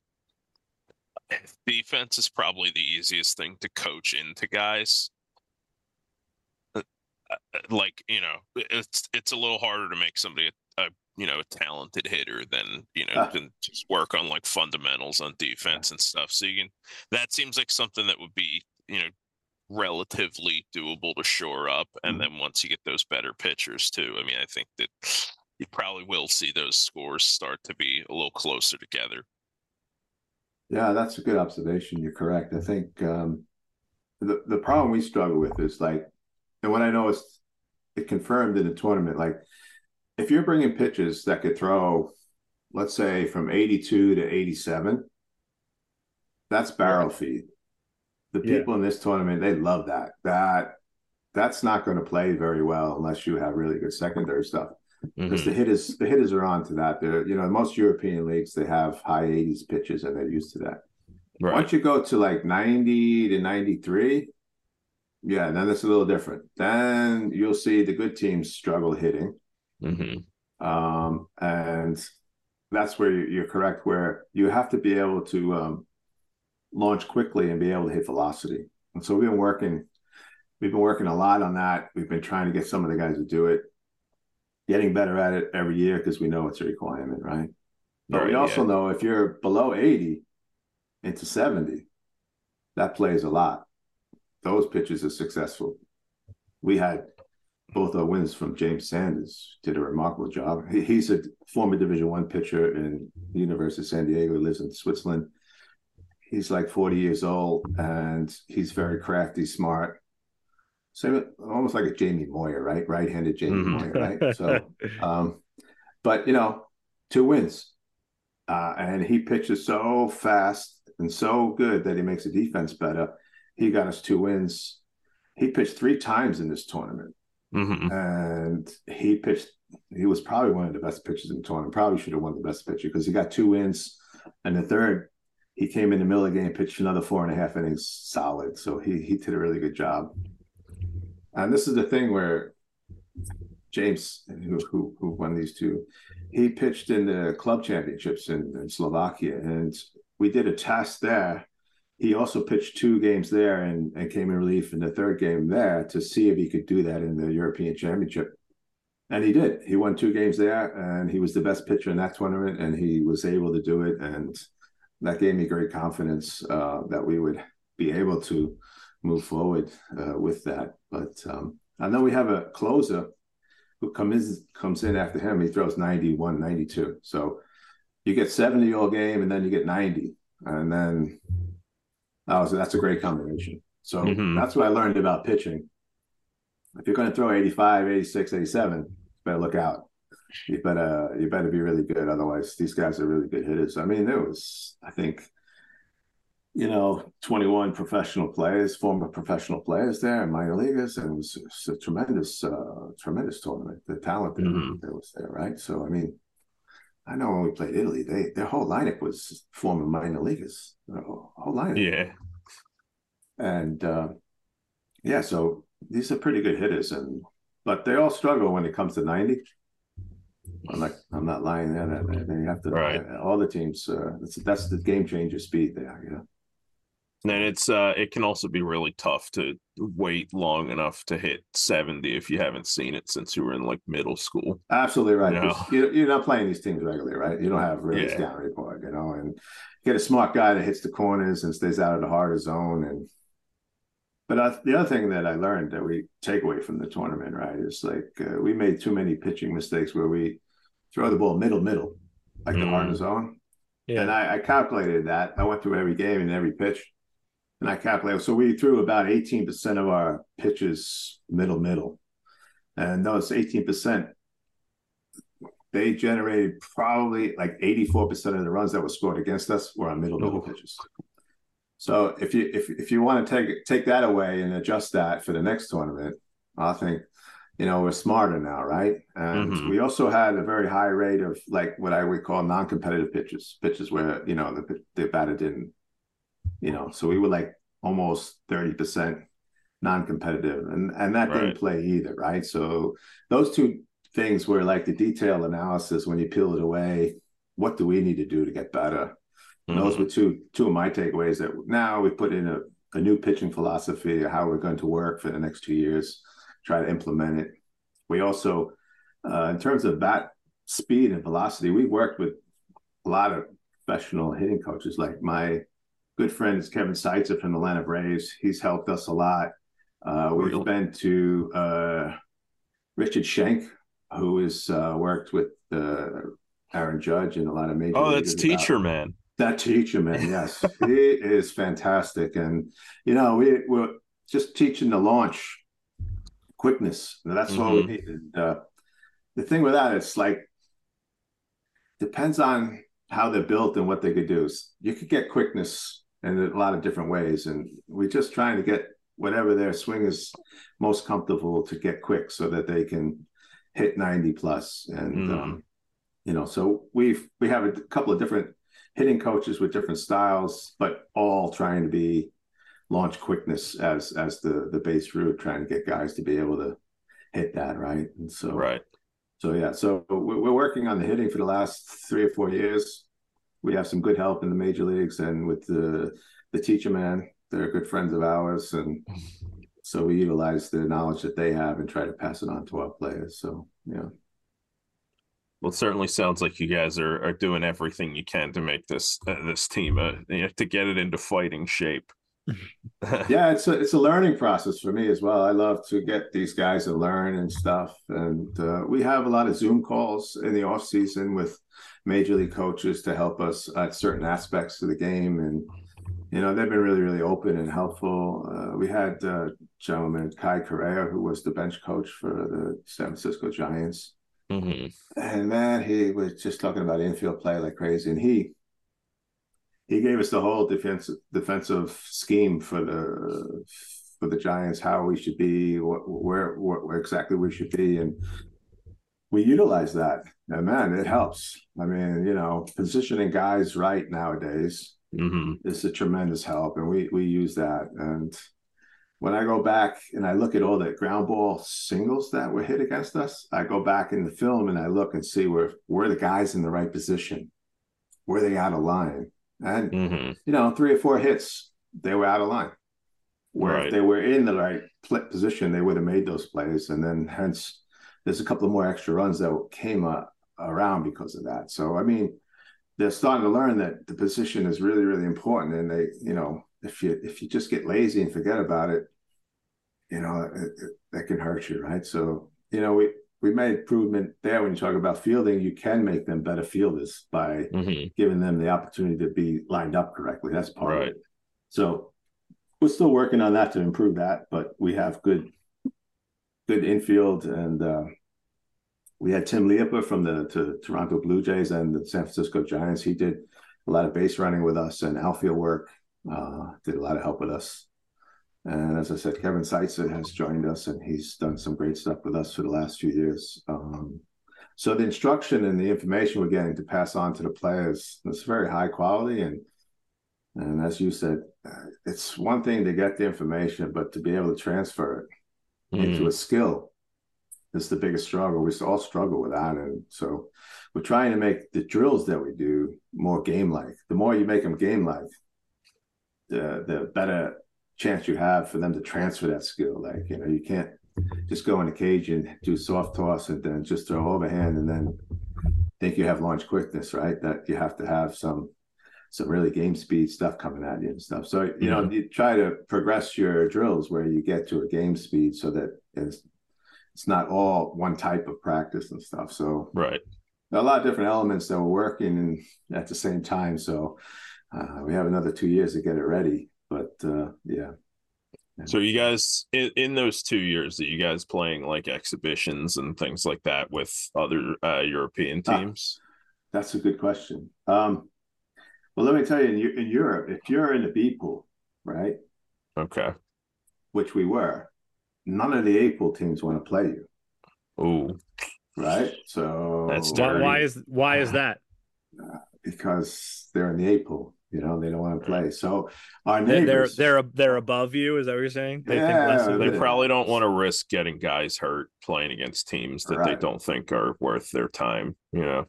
Speaker 1: defense is probably the easiest thing to coach into guys. Uh, uh, like you know, it's it's a little harder to make somebody a, a you know a talented hitter than you know ah. than just work on like fundamentals on defense and stuff. So you can that seems like something that would be you know relatively doable to shore up, and mm-hmm. then once you get those better pitchers too. I mean, I think that you probably will see those scores start to be a little closer together.
Speaker 3: Yeah, that's a good observation. You're correct. I think um, the the problem we struggle with is like, and what I know is it confirmed in the tournament, like if you're bringing pitches that could throw, let's say from 82 to 87, that's barrel feed. The people yeah. in this tournament, they love that. That that's not going to play very well unless you have really good secondary stuff because mm-hmm. the hitters the hitters are on to that. They're you know most European leagues they have high 80s pitches and they're used to that. Right. Once you go to like 90 to 93, yeah, then it's a little different. Then you'll see the good teams struggle hitting. Mm-hmm. Um, and that's where you're correct, where you have to be able to um, launch quickly and be able to hit velocity. And so we've been working, we've been working a lot on that. We've been trying to get some of the guys to do it getting better at it every year because we know it's a requirement, right? But right, we also yeah. know if you're below 80 into 70, that plays a lot. Those pitches are successful. We had both our wins from James Sanders, did a remarkable job. He, he's a former Division One pitcher in the University of San Diego, He lives in Switzerland. He's like 40 years old and he's very crafty, smart so almost like a Jamie Moyer, right? Right-handed Jamie mm-hmm. Moyer, right? So, um, but you know, two wins, uh, and he pitches so fast and so good that he makes the defense better. He got us two wins. He pitched three times in this tournament, mm-hmm. and he pitched. He was probably one of the best pitchers in the tournament. Probably should have won the best pitcher because he got two wins, and the third he came in the middle of the game, pitched another four and a half innings solid. So he he did a really good job. And this is the thing where James, who, who, who won these two, he pitched in the club championships in, in Slovakia, and we did a test there. He also pitched two games there and, and came in relief in the third game there to see if he could do that in the European Championship. And he did. He won two games there, and he was the best pitcher in that tournament, and he was able to do it. And that gave me great confidence uh, that we would be able to move forward uh, with that. But um, I know we have a closer who comes comes in after him. He throws 91, 92. So you get 70 all game and then you get 90. And then oh, so that's a great combination. So mm-hmm. that's what I learned about pitching. If you're going to throw 85, 86, 87, better look out. You better you better be really good. Otherwise, these guys are really good hitters. I mean, there was, I think, you know, 21 professional players, former professional players there in minor leaguers, and it was, it was a tremendous, uh, tremendous tournament. The talent mm-hmm. that was there, right? So, I mean, I know when we played Italy, they their whole lineup was former minor leaguers. Whole, whole lineup.
Speaker 1: Yeah.
Speaker 3: And uh, yeah, so these are pretty good hitters, and but they all struggle when it comes to 90. I'm not. I'm not lying there. They have to. Right. All the teams. Uh, that's that's the game changer speed there. You know.
Speaker 1: And it's uh, it can also be really tough to wait long enough to hit 70 if you haven't seen it since you were in like middle school.
Speaker 3: Absolutely right. You know? You're not playing these teams regularly, right? You don't have really yeah. scout report, you know, and get a smart guy that hits the corners and stays out of the harder zone. And but uh, the other thing that I learned that we take away from the tournament, right, is like uh, we made too many pitching mistakes where we throw the ball middle middle, like mm. the harder zone. Yeah. And I, I calculated that. I went through every game and every pitch and I calculated. So we threw about 18% of our pitches middle middle. And those 18%, they generated probably like 84% of the runs that were scored against us were on middle middle pitches. So if you if if you want to take take that away and adjust that for the next tournament, I think you know we're smarter now, right? And mm-hmm. we also had a very high rate of like what I would call non-competitive pitches, pitches where you know the the batter didn't you know, so we were like almost 30% non-competitive and and that right. didn't play either, right? So those two things were like the detailed analysis when you peel it away, what do we need to do to get better? Mm-hmm. Those were two two of my takeaways that now we put in a, a new pitching philosophy, how we're going to work for the next two years, try to implement it. We also, uh, in terms of bat speed and velocity, we worked with a lot of professional hitting coaches. Like my good friend is Kevin Seitzer from the Atlanta Braves. He's helped us a lot. Uh, we've really? been to uh, Richard Schenck, who has uh, worked with uh, Aaron Judge and a lot of major.
Speaker 1: Oh, that's teacher man.
Speaker 3: That teacher man, yes, he is fantastic, and you know we we're just teaching the launch quickness. That's mm-hmm. all we need. And uh, the thing with that, it's like depends on how they're built and what they could do. You could get quickness in a lot of different ways. And we're just trying to get whatever their swing is most comfortable to get quick so that they can hit 90 plus. And, mm. um, you know, so we've, we have a couple of different hitting coaches with different styles, but all trying to be launch quickness as, as the, the base route, trying to get guys to be able to hit that. Right. And so,
Speaker 1: right.
Speaker 3: So yeah, so we're working on the hitting for the last three or four years we have some good help in the major leagues and with the the teacher man they're good friends of ours and so we utilize the knowledge that they have and try to pass it on to our players so yeah
Speaker 1: well, it certainly sounds like you guys are, are doing everything you can to make this uh, this team uh, you know, to get it into fighting shape.
Speaker 3: yeah, it's a it's a learning process for me as well. I love to get these guys to learn and stuff, and uh, we have a lot of Zoom calls in the off season with major league coaches to help us at certain aspects of the game. And you know they've been really really open and helpful. Uh, we had uh, gentleman kai correa who was the bench coach for the san francisco giants. Mm-hmm. and man he was just talking about infield play like crazy. And he he gave us the whole defensive defensive scheme for the for the giants how we should be what, where, where exactly we should be. And we utilize that and man it helps i mean you know positioning guys right nowadays mm-hmm. is a tremendous help and we we use that and when i go back and i look at all the ground ball singles that were hit against us i go back in the film and i look and see where where the guys in the right position Were they out of line and mm-hmm. you know three or four hits they were out of line where right. if they were in the right position they would have made those plays and then hence there's a couple of more extra runs that came uh, around because of that. So I mean, they're starting to learn that the position is really really important and they you know if you if you just get lazy and forget about it you know it, it, that can hurt you right so you know we we made improvement there when you talk about fielding you can make them better fielders by
Speaker 1: Mhm.
Speaker 3: giving them the opportunity to be lined up correctly that's part
Speaker 1: Right.
Speaker 3: of it so we're still working on that to improve that but we have good good infield and uh we had Tim Leopold from the to Toronto Blue Jays and the San Francisco Giants. He did a lot of base running with us and outfield work. Uh, did a lot of help with us. And as I said, Kevin Seitzer has joined us and he's done some great stuff with us for the last few years. Um, so the instruction and the information we're getting to pass on to the players is very high quality and and as you said, uh, it's one thing to get the information, but to be able to transfer it into
Speaker 1: Mhm.
Speaker 3: a skill is the biggest struggle. We all struggle with that. And so we're trying to make the drills that we do more game like. The more you make them game like, the the better chance you have for them to transfer that skill. Like, you know, you can't just go in the cage and do soft toss and then just throw overhand and then think you have launch quickness, right? That you have to have some some really game speed stuff coming at you and stuff. So you know, you try to progress your drills where you get to a game speed so that it's it's not all one type of practice and stuff. So
Speaker 1: Right.
Speaker 3: a lot of different elements that we're working in at the same time. So uh, we have another two years to get it ready. But uh, yeah,
Speaker 1: So you guys in, in those two years that you guys playing like exhibitions and things like that with other uh, European
Speaker 3: Ah.
Speaker 1: teams?
Speaker 3: that's a good question. Um, well, let me tell you, in, in Europe, if you're in the B pool, right,
Speaker 1: Okay.
Speaker 3: which we were, none of the A pool teams want to play you,
Speaker 1: Oh.
Speaker 3: right? So
Speaker 1: That's
Speaker 2: Why,
Speaker 1: dirty.
Speaker 2: why is why is that?
Speaker 3: because they're in the A pool, you know, they don't want to play. So our
Speaker 2: They're they're they're, they're above you. Is that what you're saying? They think
Speaker 3: Yeah,
Speaker 2: less of
Speaker 1: They probably don't want to risk getting guys hurt playing against teams that they don't think are worth their time. You know.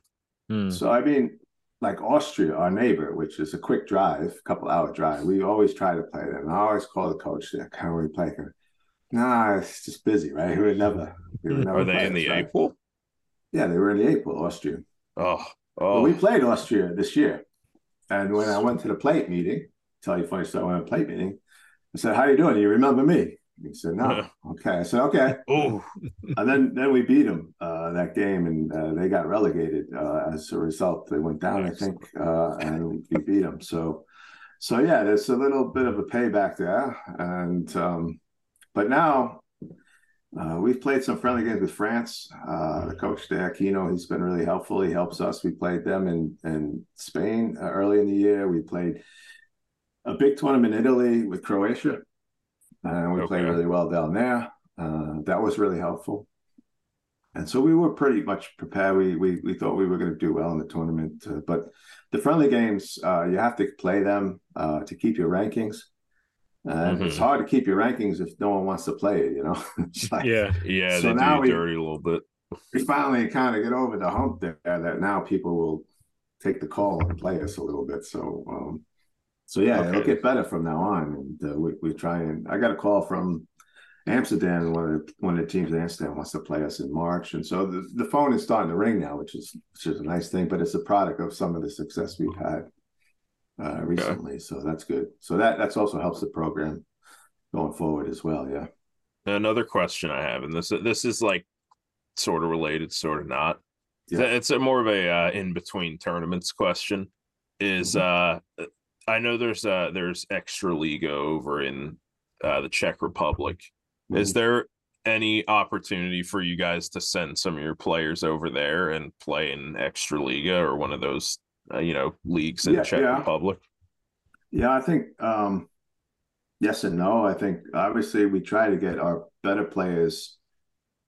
Speaker 2: Hmm.
Speaker 3: So I mean, like Austria, our neighbor, which is a quick drive, couple hour drive. We always try to play them. I always call the coach. There, can we play? Can- Nah, it's just busy, right? We would never. We would never
Speaker 1: Are they in the
Speaker 3: us, right?
Speaker 1: A?
Speaker 3: Yeah, they were in the A pool, Austria.
Speaker 1: Oh.
Speaker 3: Well,
Speaker 1: Oh.
Speaker 3: we played Austria this year, and when I went to the plate meeting, tell you a funny story. I went to the plate meeting. I said, "How you doing? You remember me?" He said, "No." okay, I said, "Okay."
Speaker 1: Oh.
Speaker 3: and then then we beat them uh, that game, and uh, they got relegated uh, as a result. They went down, I think, uh, and we beat them. So, so yeah, there's a little bit of a payback there, and um, but now. Uh, we've played some friendly games with France. Uh, the coach there, Aquino, he's been really helpful. He helps us. We played them in in Spain uh, early in the year. We played a big tournament in Italy with Croatia, and we played
Speaker 1: Okay.
Speaker 3: really well down there. Uh, that was really helpful. And so we were pretty much prepared. We we we thought we were going to do well in the tournament, uh, but the friendly games uh, you have to play them uh, to keep your rankings, and it's
Speaker 1: Mhm.
Speaker 3: hard to keep your rankings if no one wants to play it. You know, like-
Speaker 2: Yeah.
Speaker 1: Yeah,
Speaker 3: So
Speaker 1: they
Speaker 3: now
Speaker 1: do
Speaker 3: we-
Speaker 1: dirty a little bit.
Speaker 3: we finally kind of get over the hump there that now people will take the call and play us a little bit. So, um, so yeah, it'll get better from now on. And uh, we we try and I got a call from Amsterdam, one of the one of the teams in Amsterdam wants to play us in March, and so the, the phone is starting to ring now, which is which is a nice thing. But it's a product of some of the success we've had uh, recently, so that's good. So that that's also helps the program going forward as well. Yeah.
Speaker 1: Another question I have, and this this is like sort of related, sort of not.
Speaker 3: Yeah.
Speaker 1: It's a more of a uh, in between tournaments question. Is uh, I know there's uh there's extra liga over in uh, the Czech Republic. Is there any opportunity for you guys to send some of your players over there and play in extra liga or one of those uh, you know leagues in
Speaker 3: Yeah,
Speaker 1: Czech
Speaker 3: yeah.
Speaker 1: Republic?
Speaker 3: Yeah, I think um, yes and no. I think obviously we try to get our better players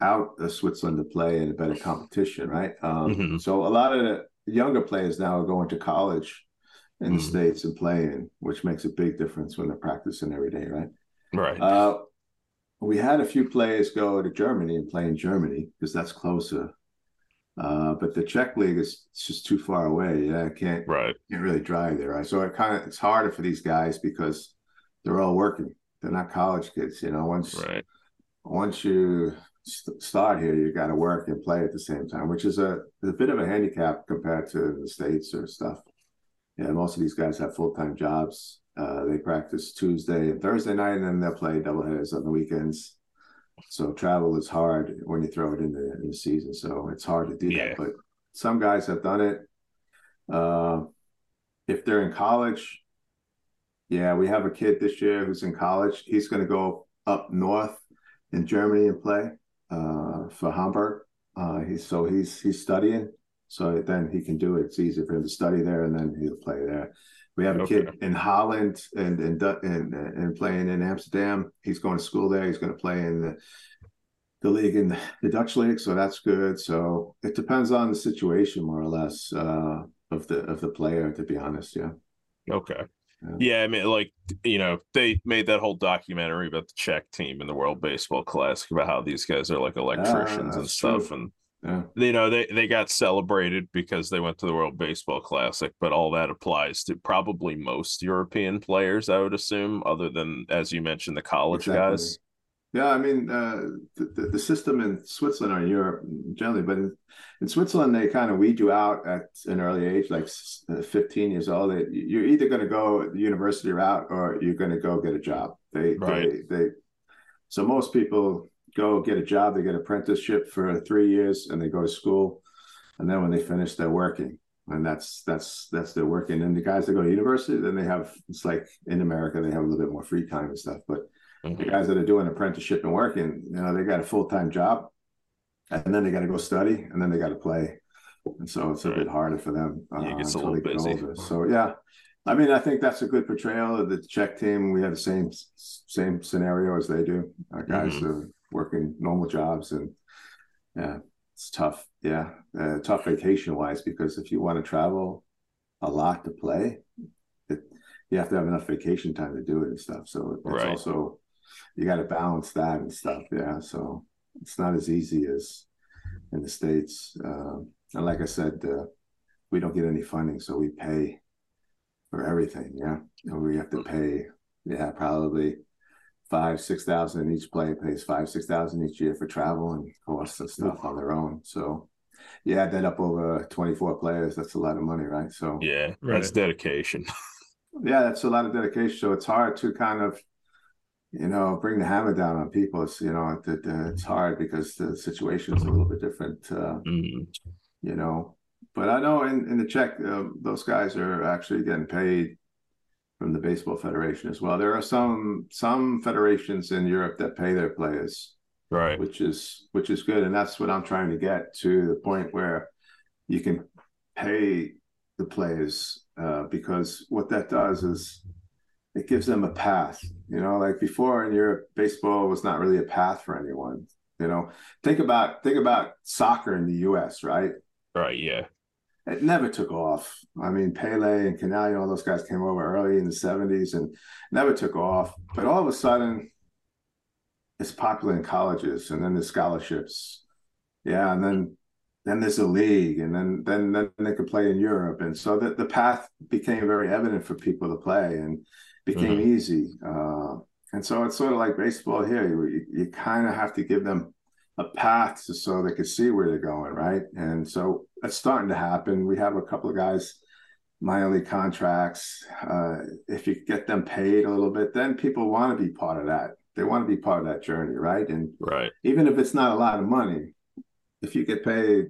Speaker 3: out of Switzerland to play in a better competition, right? Um,
Speaker 1: Mhm.
Speaker 3: So a lot of the younger players now are going to college in the
Speaker 1: Mhm.
Speaker 3: states and playing, which makes a big difference when they're practicing every day, right?
Speaker 1: Right.
Speaker 3: Uh, we had a few players go to Germany and play in Germany because that's closer. Uh, but the Czech league is it's just too far away. Yeah, I can't
Speaker 1: right.
Speaker 3: can't really drive there, right? So it kind of it's harder for these guys because they're all working. They're not college kids, you know. Once
Speaker 1: Right.
Speaker 3: once you st- start here, you got to work and play at the same time, which is a, a bit of a handicap compared to the states or stuff. Yeah, most of these guys have full time jobs. Uh, they practice Tuesday and Thursday night, and then they'll play doubleheaders on the weekends. So travel is hard when you throw it in the, in the season. So it's hard to do
Speaker 1: Yeah.
Speaker 3: that. But some guys have done it. Uh, if they're in college, yeah, we have a kid this year who's in college. He's going to go up north in Germany and play uh, for Hamburg. Uh, he's so he's he's studying, so then he can do it. It's easy for him to study there, and then he'll play there. We have a kid in Holland and and and, and playing in Amsterdam. He's going to school there. He's going to play in the the league in the, Dutch league, so that's good. So it depends on the situation, more or less, uh, of the of the player. To be honest, yeah.
Speaker 1: Okay.
Speaker 3: Yeah.
Speaker 1: Yeah, I mean, like you know, they made that whole documentary about the Czech team in the World Baseball Classic about how these guys are like electricians and stuff,
Speaker 3: true.
Speaker 1: and
Speaker 3: Yeah.
Speaker 1: you know they they got celebrated because they went to the World Baseball Classic, but all that applies to probably most European players, I would assume, other than as you mentioned the college
Speaker 3: Exactly.
Speaker 1: guys.
Speaker 3: Yeah, I mean, uh, the, the system in Switzerland or Europe generally, but in, in Switzerland they kind of weed you out at an early age, like uh, 15 years old. They, you're either going to go the university route or you're going to go get a job. They,
Speaker 1: Right.
Speaker 3: they, they, so most people go get a job. They get apprenticeship for three years and they go to school, and then when they finish, they're working, and that's that's that's their working. And the guys that go to university, then they have it's like in America they have a little bit more free time and stuff, but the
Speaker 1: Mhm.
Speaker 3: guys that are doing apprenticeship and working, you know, they got a full time job, and then they got to go study, and then they got to play, and so it's a bit harder for them uh,
Speaker 1: Yeah, it a
Speaker 3: until they get
Speaker 1: busy.
Speaker 3: older. So yeah, I mean, I think that's a good portrayal of the Czech team. We have the same same scenario as they do. Our guys
Speaker 1: Mm-hmm.
Speaker 3: are working normal jobs, and yeah, it's tough. Yeah, uh, tough vacation wise because if you want to travel a lot to play, it, you have to have enough vacation time to do it and stuff. So it's
Speaker 1: Right.
Speaker 3: also you got to balance that and stuff. Yeah, so it's not as easy as in the states. Um, and like I said, uh, we don't get any funding, so we pay for everything. Yeah, and we have to pay. Yeah, probably five, six thousand each player pays five, six thousand each year for travel and costs and stuff on their own. So you add that up over twenty four players, that's a lot of money, right? So
Speaker 1: Yeah,
Speaker 2: Right.
Speaker 1: that's dedication.
Speaker 3: yeah, that's a lot of dedication. So it's hard to kind of, you know, bring the hammer down on people. It's you know, it, it, uh, it's hard because the situation's a little bit different. Uh,
Speaker 1: Mhm.
Speaker 3: you know. But I know in, in the Czech, um, those guys are actually getting paid from the baseball federation as well. There are some some federations in Europe that pay their players,
Speaker 1: Right.
Speaker 3: which is which is good, and that's what I'm trying to get to the point where you can pay the players uh, because what that does is it gives them a path. You know, like before in Europe, baseball was not really a path for anyone. You know, think about think about soccer in the U.S. Right?
Speaker 1: Right. Yeah.
Speaker 3: It never took off. I mean, Pele and and all those guys came over early in the 70s and never took off. But all of a sudden, it's popular in colleges and then there's scholarships. Yeah. And then then there's a league and then then then they could play in Europe. And so that the path became very evident for people to play and became easy. Uh, and so it's sort of like baseball here. You, you, you kind of have to give them a path so they could see where they're going, right? And so it's starting to happen. We have a couple of guys, minor league contracts. Uh, if you get them paid a little bit, then people want to be part of that. They want to be part of that journey, right? And
Speaker 1: Right.
Speaker 3: even if it's not a lot of money, if you get paid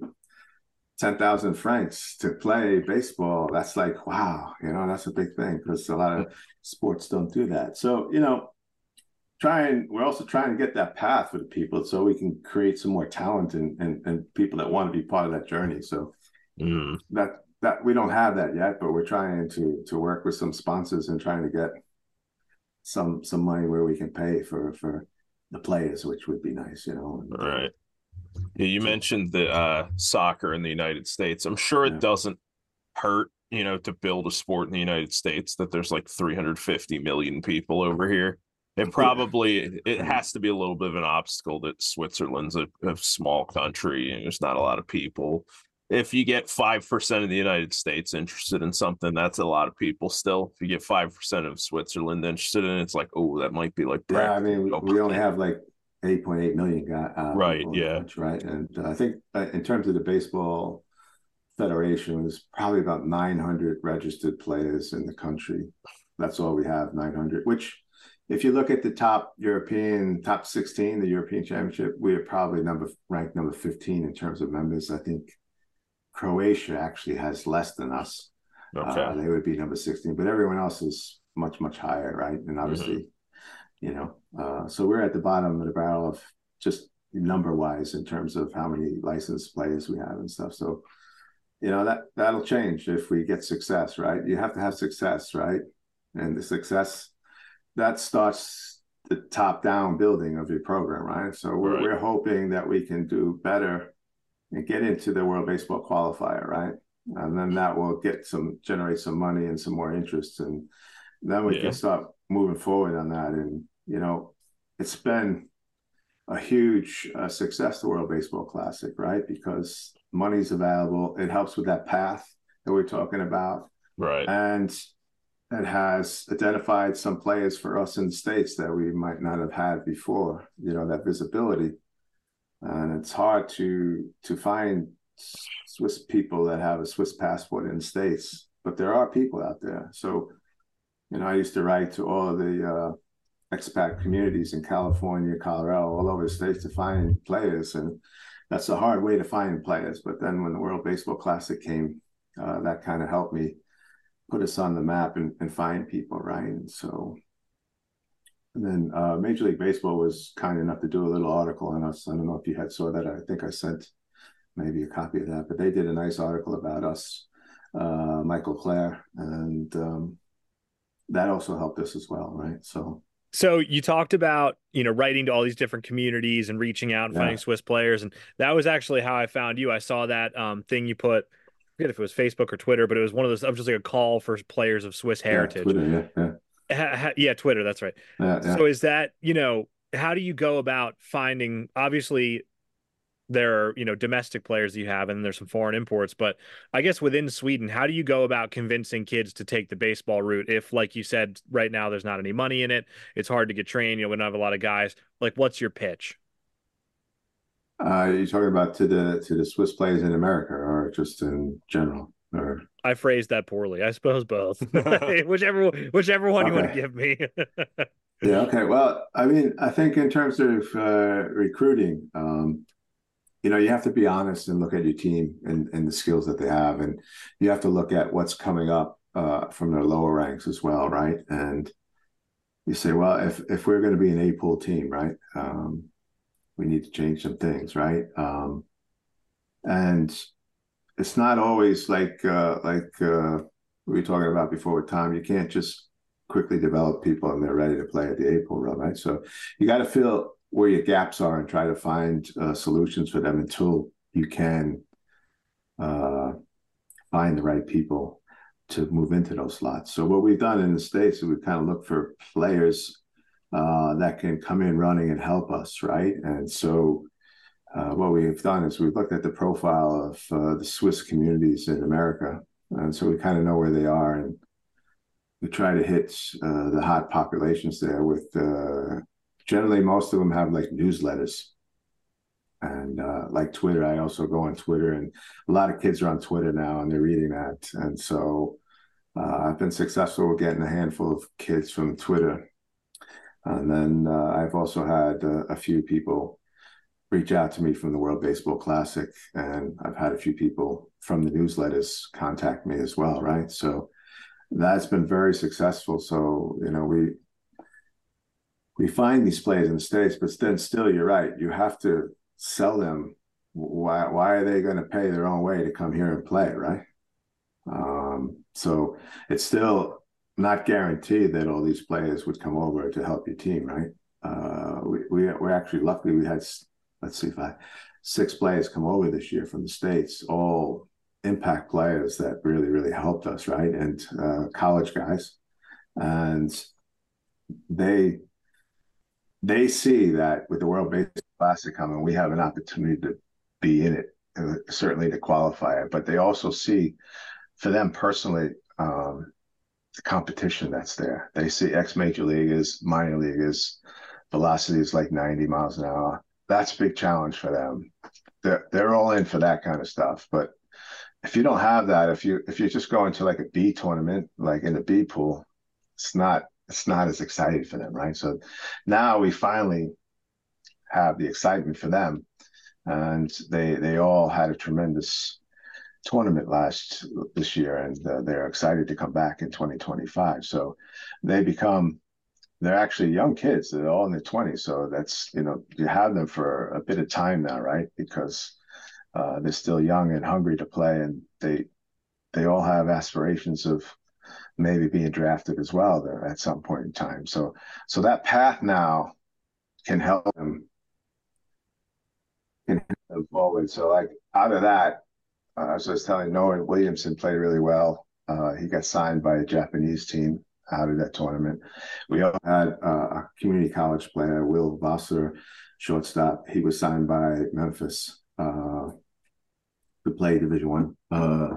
Speaker 3: ten thousand francs to play baseball, that's like wow, you know, that's a big thing because a lot of sports don't do that. So you know, trying we're also trying to get that path for the people so we can create some more talent and and, and people that want to be part of that journey. So
Speaker 1: Mm.
Speaker 3: that that we don't have that yet, but we're trying to to work with some sponsors and trying to get some some money where we can pay for for the players, which would be nice, you know. And,
Speaker 1: Right. Yeah, you mentioned the uh, soccer in the United States. I'm sure it
Speaker 3: Yeah.
Speaker 1: doesn't hurt, you know, to build a sport in the United States that there's like 350 million people over here. It probably it has to be a little bit of an obstacle that Switzerland's a, a small country and there's not a lot of people. If you get five percent of the United States interested in something, that's a lot of people still. If you get five percent of Switzerland interested in it, it's like, oh, that might be like
Speaker 3: Yeah, I mean, we, we only have like 8.8 million guy. Uh,
Speaker 1: Right,
Speaker 3: people in the
Speaker 1: yeah.
Speaker 3: country, right. And uh, I think uh, in terms of the baseball federation, there's probably about 900 registered players in the country. That's all we have, 900. Which, if you look at the top European top 16, the European Championship, we are probably number ranked number 15 in terms of members. I think Croatia actually has less than us.
Speaker 1: Okay.
Speaker 3: Uh, they would be number 16, but everyone else is much, much higher, right? And obviously, you know, uh, so we're at the bottom of the barrel of just number wise in terms of how many licensed players we have and stuff. So, you know, that that'll change if we get success, right? You have to have success, right? And the success that starts the top down building of your program, right? So we're,
Speaker 1: Right.
Speaker 3: we're hoping that we can do better and get into the World Baseball Qualifier, right? And then that will get some generate some money and some more interest, and then we
Speaker 1: Yeah.
Speaker 3: can start moving forward on that. And you know, it's been a huge uh, success, the World Baseball Classic, right? Because money's available. It helps with that path that we're talking about,
Speaker 1: Right.
Speaker 3: and it has identified some players for us in the states that we might not have had before. You know, that visibility, and it's hard to to find Swiss people that have a Swiss passport in the states, but there are people out there. So, you know, I used to write to all the uh, expat communities in California, Colorado, all over the states to find players, and that's a hard way to find players. But then when the World Baseball Classic came, uh, that kind of helped me put us on the map and, and find people, right? And so, and then uh, Major League Baseball was kind enough to do a little article on us. I don't know if you had saw that. I think I sent maybe a copy of that, but they did a nice article about us, uh, Michael Clair, and um, that also helped us as well, right? So
Speaker 2: So you talked about, you know, writing to all these different communities and reaching out and
Speaker 3: Yeah.
Speaker 2: finding Swiss players. And that was actually how I found you. I saw that um thing you put, forget if it was Facebook or Twitter, but it was one of those, was just like a call for players of Swiss heritage.
Speaker 3: Yeah, Twitter, yeah, yeah,
Speaker 2: Ha- ha- yeah, Twitter, that's right.
Speaker 3: yeah.
Speaker 2: So is that, you know, how do you go about finding obviously there are, you know, domestic players you have and there's some foreign imports, but I guess within Sweden, how do you go about convincing kids to take the baseball route if like you said right now there's not any money in it, it's hard to get trained, you know, we don't have a lot of guys. Like what's your pitch?
Speaker 3: Uh, you're talking about to the to the Swiss players in America, or just in general, or
Speaker 2: I phrased that poorly. I suppose both. whichever whichever one you want to give me.
Speaker 3: yeah, okay. Well, I mean, I think in terms of uh, recruiting, um, you know, you have to be honest and look at your team and and the skills that they have, and you have to look at what's coming up uh, from their lower ranks as well, right? And you say, well, if if we're going to be an A pool team, right? Um, we need to change some things, right? Um, and it's not always like uh, like uh, we were talking about before with Tom. You can't just quickly develop people and they're ready to play at the A pool run, right? So you got to feel where your gaps are and try to find uh, solutions for them until you can uh, find the right people to move into those slots. So what we've done in the states is we've kind of looked for players uh, that can come in running and help us, right? And so uh, what we've done is we've looked at the profile of uh, the Swiss communities in America, and so we kind of know where they are, and we try to hit uh, the hot populations there. With uh, generally, most of them have like newsletters, and like Twitter. I also go on Twitter, and a lot of kids are on Twitter now, and they're reading that, and so I've been successful with getting a handful of kids from Twitter, and then uh, I've also had uh, a few people reach out to me from the World Baseball Classic, and I've had a few people from the newsletters contact me as well, right? So that's been very successful. So you know, we we find these players in the states, but then still, you're right. You have to sell them. Why why are they going to pay their own way to come here and play, right? Um, so it's still not guaranteed that all these players would come over to help your team, right? Uh, we, we we're actually lucky we had let's see if I six players come over this year from the states, all impact players that really really helped us, right? And uh, college guys, and they they see that with the World Baseball Classic coming, we have an opportunity to be in it, uh, certainly to qualify it. But they also see, for them personally, um, competition that's there. They see ex major leaguers, minor leaguers, velocity is like 90 miles an hour. That's a big challenge for them. They're they're all in for that kind of stuff. But if you don't have that, if you if you're just going to like a B tournament, like in the B pool, it's not it's not as exciting for them, right? So now we finally have the excitement for them, and they they all had a tremendous tournament last this year, and uh, they're excited to come back in 2025. So they become they're actually young kids. They're all in their 20s. So that's you know you have them for a bit of time now, right? Because uh, they're still young and hungry to play, and they they all have aspirations of maybe being drafted as well there at some point in time. So so that path now can help them can help them forward. So like out of that, uh, as I was telling Noah Williamson played really well. Uh, he got signed by a Japanese team out of that tournament. We also had uh, a community college player, Will Vassar, shortstop. He was signed by Memphis uh, to play Division One uh,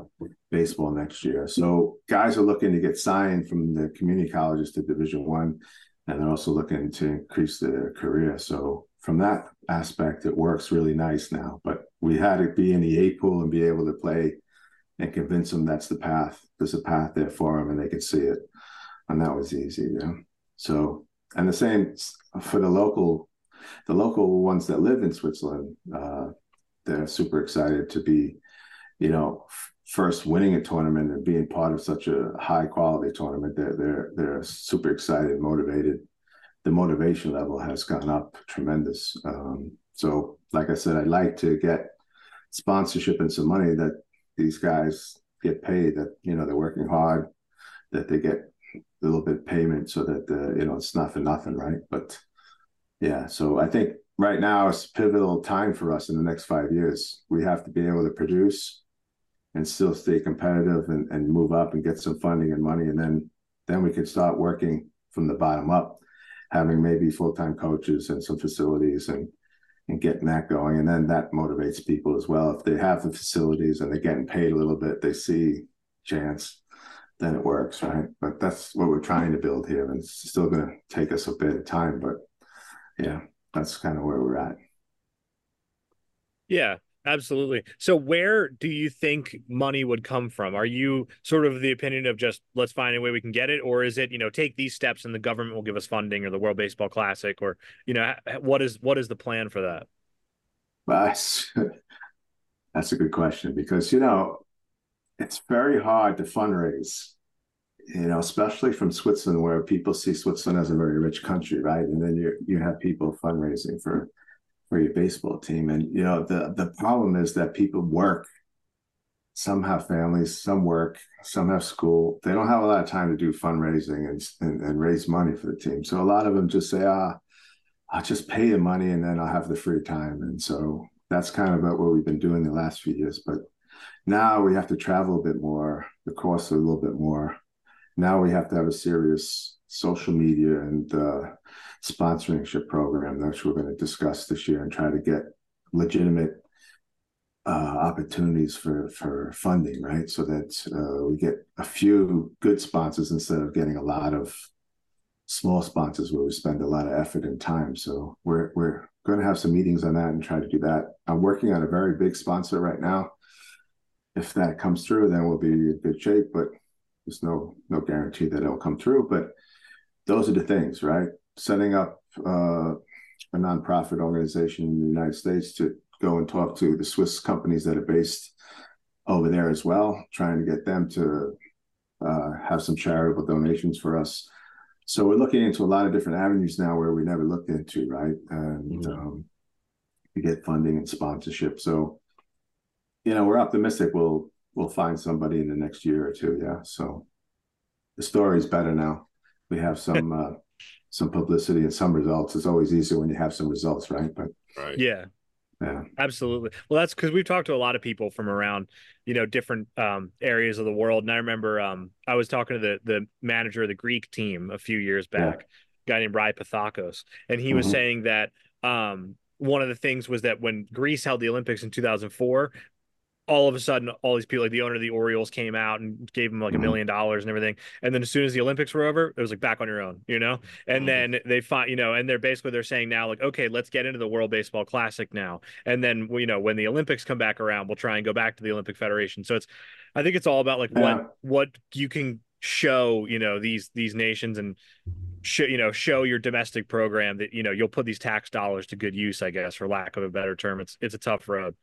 Speaker 3: baseball next year. So guys are looking to get signed from the community colleges to Division One, and they're also looking to increase their career. So from that aspect, it works really nice now. But we had to be in the A pool and be able to play and convince them that's the path. There's a path there for them, and they can see it, and that was easy. So and the same for the local, the local ones that live in Switzerland. Uh, they're super excited to be, you know, first winning a tournament and being part of such a high quality tournament. They're they're they're super excited, motivated. The motivation level has gone up tremendous. Um, so, like I said, I'd like to get sponsorship and some money that these guys get paid. That you know they're working hard, that they get a little bit payment so that uh, you know it's not for nothing, right? But yeah, so I think right now it's a pivotal time for us in the next five years. We have to be able to produce and still stay competitive and, and move up and get some funding and money. And then then we can start working from the bottom up, having maybe full-time coaches and some facilities and and getting that going. And then that motivates people as well. If they have the facilities and they're getting paid a little bit, they see chance, then it works, right? But that's what we're trying to build here. And it's still gonna take us a bit of time, but yeah, that's kind of where we're at.
Speaker 2: Yeah, absolutely. So where do you think money would come from? Are you sort of the opinion of just let's find a way we can get it or is it, you know, take these steps and the government will give us funding or the World Baseball Classic or, you know, what is what is the plan for that?
Speaker 3: Well, that's, that's a good question because, you know, it's very hard to fundraise you know, especially from Switzerland, where people see Switzerland as a very rich country, right? And then you you have people fundraising for for your baseball team, and you know the the problem is that people work. Some have families, some work, some have school. They don't have a lot of time to do fundraising and and, and raise money for the team. So a lot of them just say, ah, I'll just pay the money and then I'll have the free time. And so that's kind of about what we've been doing the last few years. But now we have to travel a bit more. The costs are a little bit more now we have to have a serious social media and uh, sponsorship program that we're going to discuss this year and try to get legitimate uh, opportunities for for funding, right? So that uh, we get a few good sponsors instead of getting a lot of small sponsors where we spend a lot of effort and time. So we're we're going to have some meetings on that and try to do that. I'm working on a very big sponsor right now. If that comes through, then we'll be in good shape. But there's no no guarantee that it'll come through, but those are the things, right? Setting up uh, a nonprofit organization in the United States to go and talk to the Swiss companies that are based over there as well, trying to get them to uh, have some charitable donations for us. So we're looking into a lot of different avenues now where we never looked into, right? And mm-hmm. um, to get funding and sponsorship. So, you know, we're optimistic we'll we'll find somebody in the next year or two. Yeah. So the story's better now. We have some uh, some publicity and some results. It's always easier when you have some results, right? But
Speaker 2: right. yeah.
Speaker 3: Yeah.
Speaker 2: Absolutely. Well, that's because we've talked to a lot of people from around, you know, different um, areas of the world. And I remember um, I was talking to the the manager of the Greek team a few years back, yeah. guy named Rai Pathakos, and he mm-hmm. was saying that um, one of the things was that when Greece held the Olympics in 2004, all of a sudden all these people like the owner of the Orioles came out and gave him like a
Speaker 3: Mhm.
Speaker 2: million dollars and everything. And then as soon as the Olympics were over, it was like back on your own, you know? And
Speaker 1: Mhm.
Speaker 2: then they find, you know, and they're basically they're saying now like, okay, let's get into the World Baseball Classic now. And then you know, when the Olympics come back around, we'll try and go back to the Olympic Federation. So it's I think it's all about like
Speaker 3: Yeah.
Speaker 2: what what you can show, you know, these these nations and show you know show your domestic program that you know you'll put these tax dollars to good use i guess for lack of a better term it's it's a tough road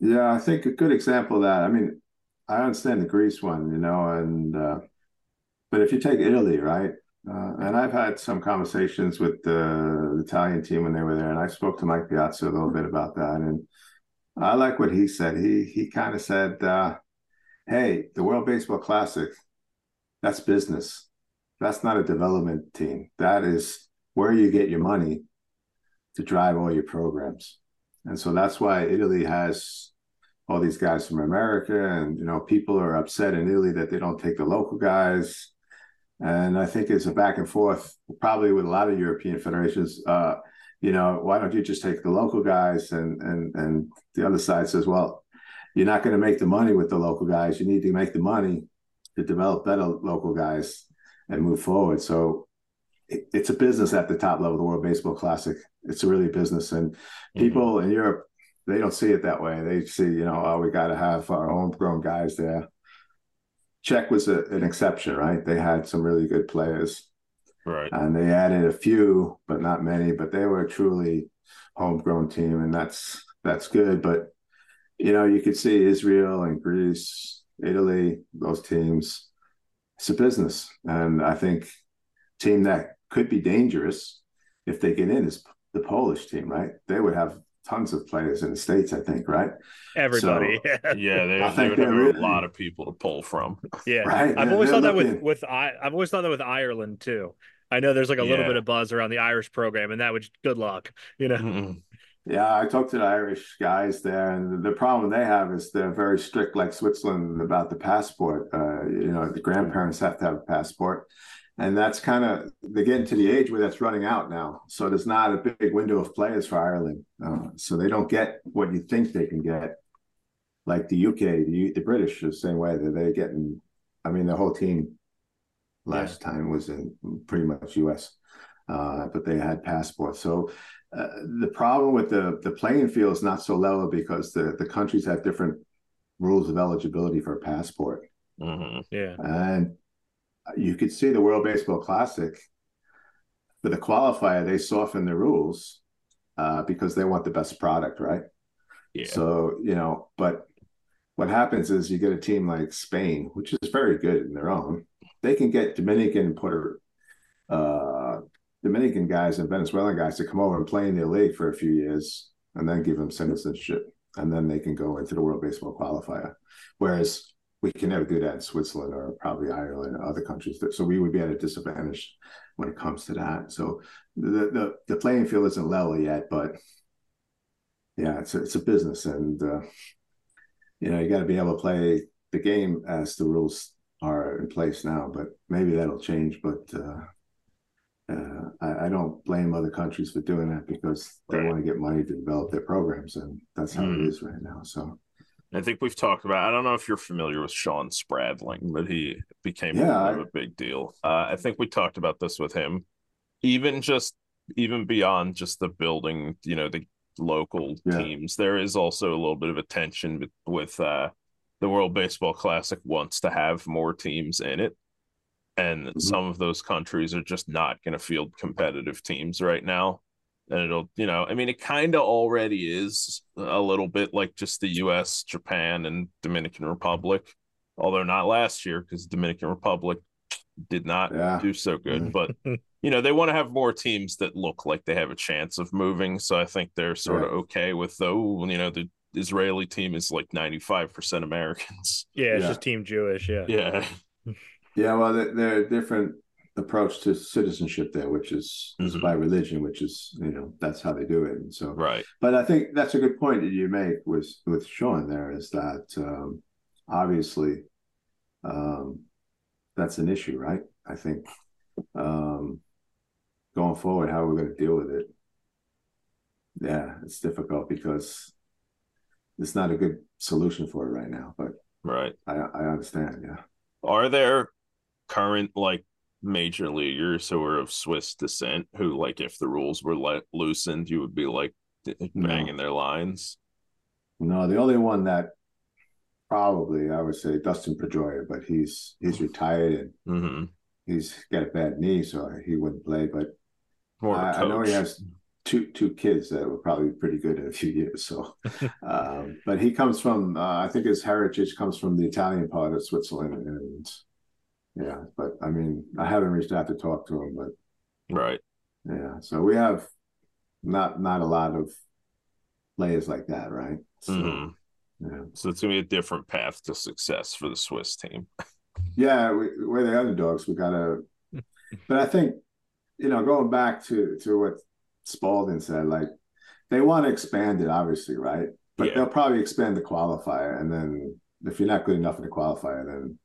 Speaker 3: Yeah, I think a good example of that. I mean, I understand the Greece one, you know, and uh, but if you take Italy, right? Uh, and I've had some conversations with the Italian team when they were there, and I spoke to Mike Piazza a little bit about that, and I like what he said. He he kind of said, uh, "Hey, the World Baseball Classic, that's business. That's not a development team. That is where you get your money to drive all your programs." And so that's why Italy has all these guys from America, and you know, people are upset in Italy that they don't take the local guys. And I think it's a back and forth, probably with a lot of European federations. Uh, you know, why don't you just take the local guys? And and and the other side says, well, you're not going to make the money with the local guys. You need to make the money to develop better local guys and move forward. So it, it's a business at the top level, the World Baseball Classic. It's really a business, and mm-hmm. people in Europe they don't see it that way. They see, you know, oh, we got to have our homegrown guys there. Czech was a, an exception, right? They had some really good players,
Speaker 1: right
Speaker 3: and they added a few, but not many. But they were a truly homegrown team, and that's that's good. But you know, you could see Israel and Greece, Italy, those teams. It's a business, and I think team that could be dangerous if they get in is the Polish team, right? They would have tons of players in the states, I think, right?
Speaker 2: everybody
Speaker 1: yeah they,
Speaker 3: I
Speaker 1: they
Speaker 3: think
Speaker 1: would
Speaker 3: they're
Speaker 1: have
Speaker 3: really-
Speaker 1: a lot of people to pull from
Speaker 2: yeah
Speaker 3: Right?
Speaker 2: i've
Speaker 3: They're-
Speaker 2: always
Speaker 3: they're
Speaker 2: thought that with with i i've always thought that with ireland too i know there's like a little bit of buzz around the irish program and that would good luck you know
Speaker 1: Mm-mm.
Speaker 3: Yeah, I talked to the Irish guys there, and the problem they have is they're very strict, like Switzerland, about the passport. Uh, you know, the grandparents have to have a passport, and that's kind of they're getting to the age where that's running out now. So there's not a big window of players for Ireland, uh, so they don't get what you think they can get. Like the UK, the the British, the same way that they're getting. I mean, the whole team last time was in pretty much US, uh, but they had passports. So uh, the problem with the the playing field is not so level because the the countries have different rules of eligibility for a passport,
Speaker 1: Mhm.
Speaker 2: yeah
Speaker 3: and you could see the World Baseball Classic for the qualifier they soften the rules uh, because they want the best product, right?
Speaker 1: yeah
Speaker 3: So you know, but what happens is you get a team like Spain, which is very good in their own. They can get Dominican, Puerto, uh, Dominican guys and Venezuelan guys to come over and play in their league for a few years, and then give them citizenship, and then they can go into the World Baseball qualifier. Whereas we can never do that in Switzerland or probably Ireland or other countries. So we would be at a disadvantage when it comes to that. So the the, the playing field isn't level yet, but yeah, it's a, it's a business, and uh, you know you got to be able to play the game as the rules are in place now. But maybe that'll change. But uh, uh, I, I don't blame other countries for doing that because they
Speaker 1: Right.
Speaker 3: want to get money to develop their programs, and that's how
Speaker 1: Mhm.
Speaker 3: it is right now. So
Speaker 1: I think we've talked about. I don't know if you're familiar with Sean Spradling, but he became
Speaker 3: Yeah,
Speaker 1: a,
Speaker 3: I-
Speaker 1: a big deal. Uh, I think we talked about this with him. Even just even beyond just the building, you know, the local
Speaker 3: Yeah.
Speaker 1: teams, there is also a little bit of a tension with, with uh, the World Baseball Classic wants to have more teams in it. And
Speaker 3: Mhm.
Speaker 1: some of those countries are just not going to field competitive teams right now and it'll you know i mean it kind of already is a little bit like just the us japan and dominican republic although not last year because dominican republic did not
Speaker 3: Yeah.
Speaker 1: do so good
Speaker 3: Mhm.
Speaker 1: but you know they want to have more teams that look like they have a chance of moving so i think they're sort of okay with though you know the israeli team is like 95% americans
Speaker 2: yeah it's
Speaker 3: Yeah.
Speaker 2: just team jewish yeah
Speaker 1: yeah
Speaker 3: yeah, well, they're, they're different approach to citizenship there, which is, is
Speaker 1: Mhm.
Speaker 3: by religion, which is you know that's how they do it. And so
Speaker 1: right
Speaker 3: But I think that's a good point that you make with with Sean. There is that um, obviously um, that's an issue, right? I think um, going forward, how we're we going to deal with it. Yeah, it's difficult because it's not a good solution for it right now. But
Speaker 1: right,
Speaker 3: I I understand. Yeah.
Speaker 1: Are there current like major leaguers who are of Swiss descent who like if the rules were let loosened, you would be like banging no. their lines?
Speaker 3: No, the only one that probably I would say Dustin Pedroia, but he's he's retired and
Speaker 1: mm-hmm.
Speaker 3: he's got a bad knee, so he wouldn't play. But I, I, know he has two two kids that will probably be pretty good in a few years. So, um, but he comes from uh, I think his heritage comes from the Italian part of Switzerland, and yeah. But I mean, I haven't reached out to talk to him, but
Speaker 1: right,
Speaker 3: yeah. So we have not not a lot of players like that, right? So,
Speaker 1: mm-hmm. Yeah. So it's gonna be a different path to success for the Swiss team.
Speaker 3: yeah, we, we're the underdogs. We gotta, but I think you know, going back to to what Spradling said, like they want to expand it, obviously, right? But yeah. they'll probably expand the qualifier, and then if you're not good enough in the qualifier, then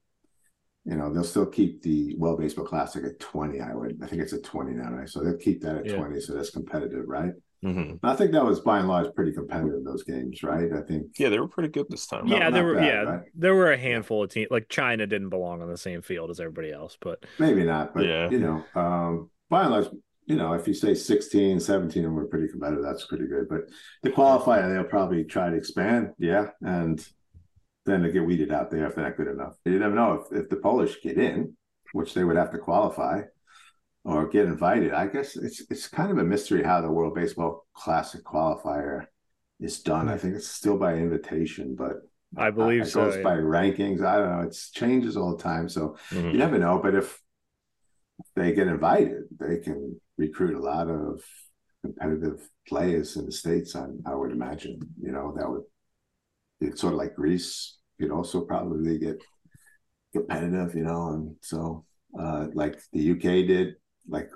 Speaker 3: you know they'll still keep the World Baseball Classic at 20. I would, I think it's at 20 now, right? So they'll keep that at yeah. 20, so that's competitive, right?
Speaker 1: Mm-hmm.
Speaker 3: I think that was by and large pretty competitive those games, right? I think.
Speaker 1: Yeah, they were pretty good this time.
Speaker 2: Yeah, not, there were. Bad, yeah, right? there were a handful of teams. Like China didn't belong on the same field as everybody else, but
Speaker 3: maybe not. But yeah, you know, um, by and large, you know, if you say 16, 17, and we're pretty competitive, that's pretty good. But the qualifier, they'll probably try to expand. Yeah, and then they get weeded out there if they're not good enough. You never know if if the Polish get in, which they would have to qualify or get invited. I guess it's it's kind of a mystery how the World Baseball Classic qualifier is done. I think it's still by invitation, but
Speaker 2: I believe
Speaker 3: it
Speaker 2: so.
Speaker 3: goes by rankings. I don't know. It changes all the time, so mm-hmm. you never know. But if they get invited, they can recruit a lot of competitive players in the states. I, I would imagine. You know that would it's sort of like Greece. You'd also probably get competitive. You know, and so uh, like the UK did like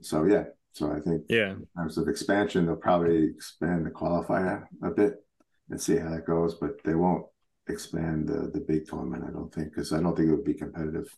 Speaker 3: so yeah so i think
Speaker 2: yeah
Speaker 3: in terms of expansion they'll probably expand the qualifier a bit and see how that goes but they won't expand the the big tournament i don't think because i don't think it would be competitive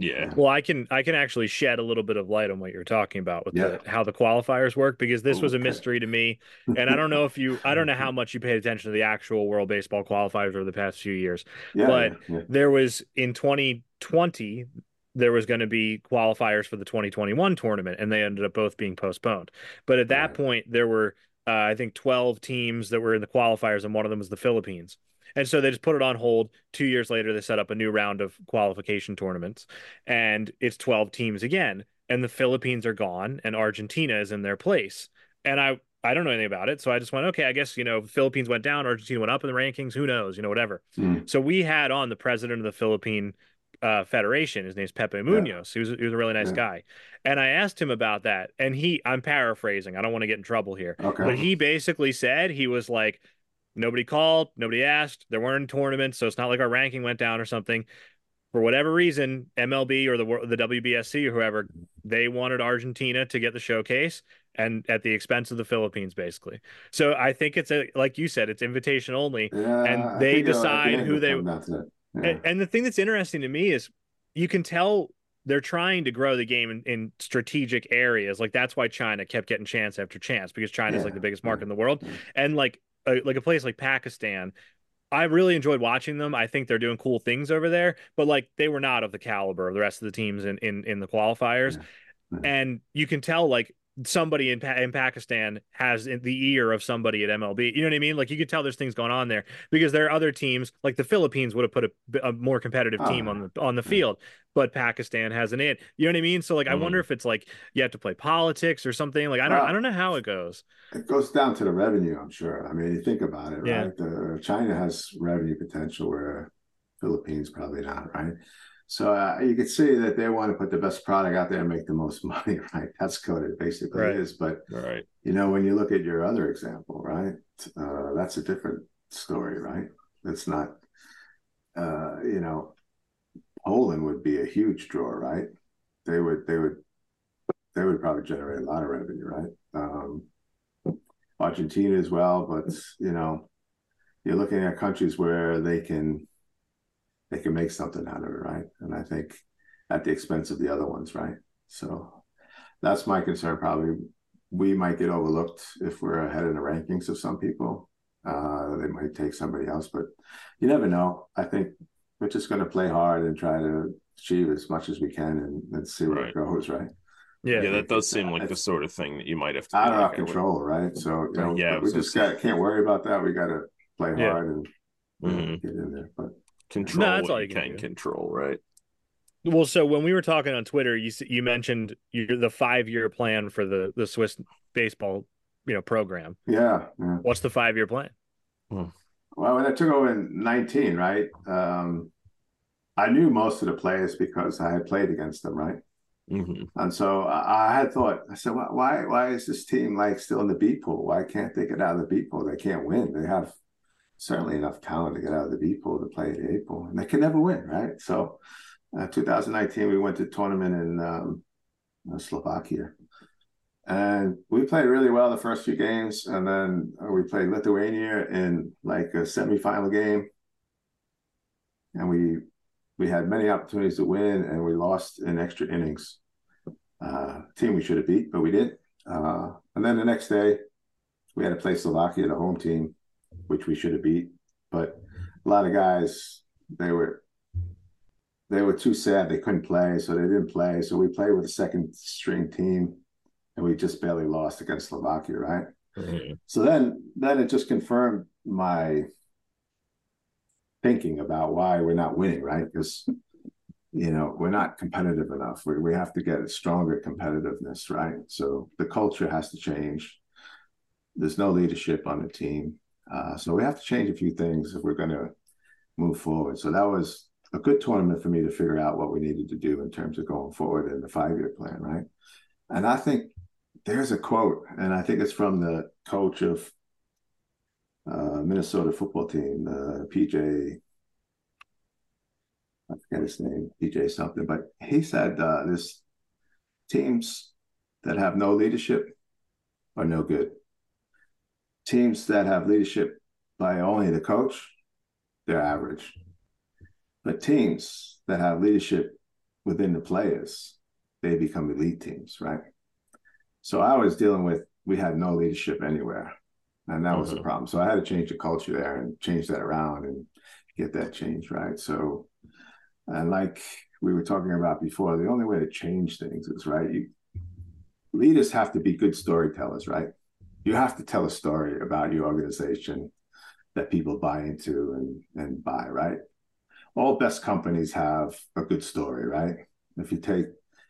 Speaker 1: yeah.
Speaker 2: Well i can i can actually shed a little bit of light on what you're talking about with yeah. the, how the qualifiers work because this was a mystery to me. And i don't know if you i don't know how much you paid attention to the actual world baseball qualifiers over the past few years yeah, but yeah, there was in 2020 there was going to be qualifiers for the 2021 tournament and they ended up both being postponed. But at that point there were uh, i think 12 teams that were in the qualifiers and one of them was the philippines and so they just put it on hold two years later they set up a new round of qualification tournaments and it's 12 teams again and the philippines are gone and argentina is in their place and i I don't know anything about it. So I just went, okay, I guess, you know, Philippines went down, Argentina went up in the rankings. Who knows? You know, whatever.
Speaker 3: Mm.
Speaker 2: So we had on the president of the Philippine uh, federation. His name's Pepe Munoz. Yeah. He was he was a really nice yeah. guy, and I asked him about that, and he I'm paraphrasing. I don't want to get in trouble here,
Speaker 3: okay.
Speaker 2: but he basically said he was like, nobody called, nobody asked, there weren't tournaments, so it's not like our ranking went down or something. For whatever reason, MLB or the the WBSC or whoever, they wanted Argentina to get the showcase, and at the expense of the Philippines, basically. So I think it's a like you said, it's invitation only,
Speaker 3: yeah,
Speaker 2: and they decide who they.
Speaker 3: Yeah.
Speaker 2: And, and, the thing that's interesting to me is you can tell they're trying to grow the game in, in strategic areas. Like that's why China kept getting chance after chance because China is yeah. like the biggest market in the world. And like a, like a place like Pakistan, I really enjoyed watching them. I think they're doing cool things over there, but like they were not of the caliber of the rest of the teams in in, in the qualifiers. And you can tell like somebody in pa- in Pakistan has the ear of somebody at MLB. You know what I mean? Like you could tell there's things going on there because there are other teams like the Philippines would have put a, a more competitive team oh, on the on the field, but Pakistan has an in. You know what I mean? So like mm. I wonder mm. if it's like you have to play politics or something. Like I don't I don't know how it goes.
Speaker 3: It goes down to the revenue, I'm sure. I mean, you think about it, yeah. right? The, China has revenue potential where Philippines probably not, right? So uh, you could see that they want to put the best product out there and make the most money, right? That's what it basically
Speaker 2: right.
Speaker 3: is. But
Speaker 1: right.
Speaker 3: you know, when you look at your other example, right, uh, that's a different story, right? It's not, uh, you know, Poland would be a huge draw, right? They would, they would, they would probably generate a lot of revenue, right? Um, Argentina as well, but you know, you're looking at countries where they can they can make something out of it, right? And I think at the expense of the other ones, right? So that's my concern. Probably we might get overlooked if we're ahead in the rankings of some people. Uh, they might take somebody else, but you never know. I think we're just going to play hard and try to achieve as much as we can and, and see where
Speaker 1: Right.
Speaker 3: it goes, right?
Speaker 2: Yeah.
Speaker 1: Yeah, that does seem like the sort of thing that you might have to.
Speaker 3: out of our
Speaker 1: like,
Speaker 3: control, right? So you know,
Speaker 1: Yeah,
Speaker 3: we just got can't worry about that. We got to play
Speaker 2: Yeah.
Speaker 3: hard and you know,
Speaker 1: Mhm.
Speaker 3: get in there. But
Speaker 1: Control
Speaker 2: that's
Speaker 1: what
Speaker 2: all
Speaker 1: you
Speaker 2: you can
Speaker 1: can control, right?
Speaker 2: Well, so when we were talking on Twitter, you you mentioned you the five year plan for the the Swiss baseball you know program.
Speaker 3: yeah, yeah.
Speaker 2: What's the five year plan?
Speaker 3: Well, when I took over in 19, right? Um, I knew most of the players because I had played against them, right?
Speaker 1: hmm
Speaker 3: And so I, I had thought, I said, why, why, why is this team like still in the B pool? Why can't they get out of the B pool? They can't win. They have certainly enough talent to get out of the B pool to play the A pool, and they can never win, right? So, uh, 2019, we went to tournament in um, uh, Slovakia, and we played really well the first few games, and then uh, we played Lithuania in like a semifinal game, and we we had many opportunities to win, and we lost in extra innings. Uh, team we should have beat, but we did. Uh, and then the next day, we had to play Slovakia, the home team, which we should have beat. But a lot of guys, they were they were too sad they couldn't play, so they didn't play. So we played with a second string team, and we just barely lost against Slovakia, right?
Speaker 1: Mhm.
Speaker 3: So then, then it just confirmed my thinking about why we're not winning, right? Because you know we're not competitive enough. We we have to get a stronger competitiveness, right? So the culture has to change. There's no leadership on the team, uh, so we have to change a few things if we're going to move forward. So that was a good tournament for me to figure out what we needed to do in terms of going forward in the five year plan, right? And I think there's a quote, and I think it's from the coach of uh, Minnesota football team, uh, PJ. I forget his name, PJ something, but he said uh, this teams that have no leadership are no good. Teams that have leadership by only the coach, they're average. But teams that have leadership within the players, they become elite teams, right? So I was dealing with we had no leadership anywhere, and that was the
Speaker 1: Mhm.
Speaker 3: problem. So I had to change the culture there and change that around and get that change right. So, and like we were talking about before, the only way to change things is right. You leaders have to be good storytellers, right? You have to tell a story about your organization that people buy into and and buy, right? All best companies have a good story, right? If you take,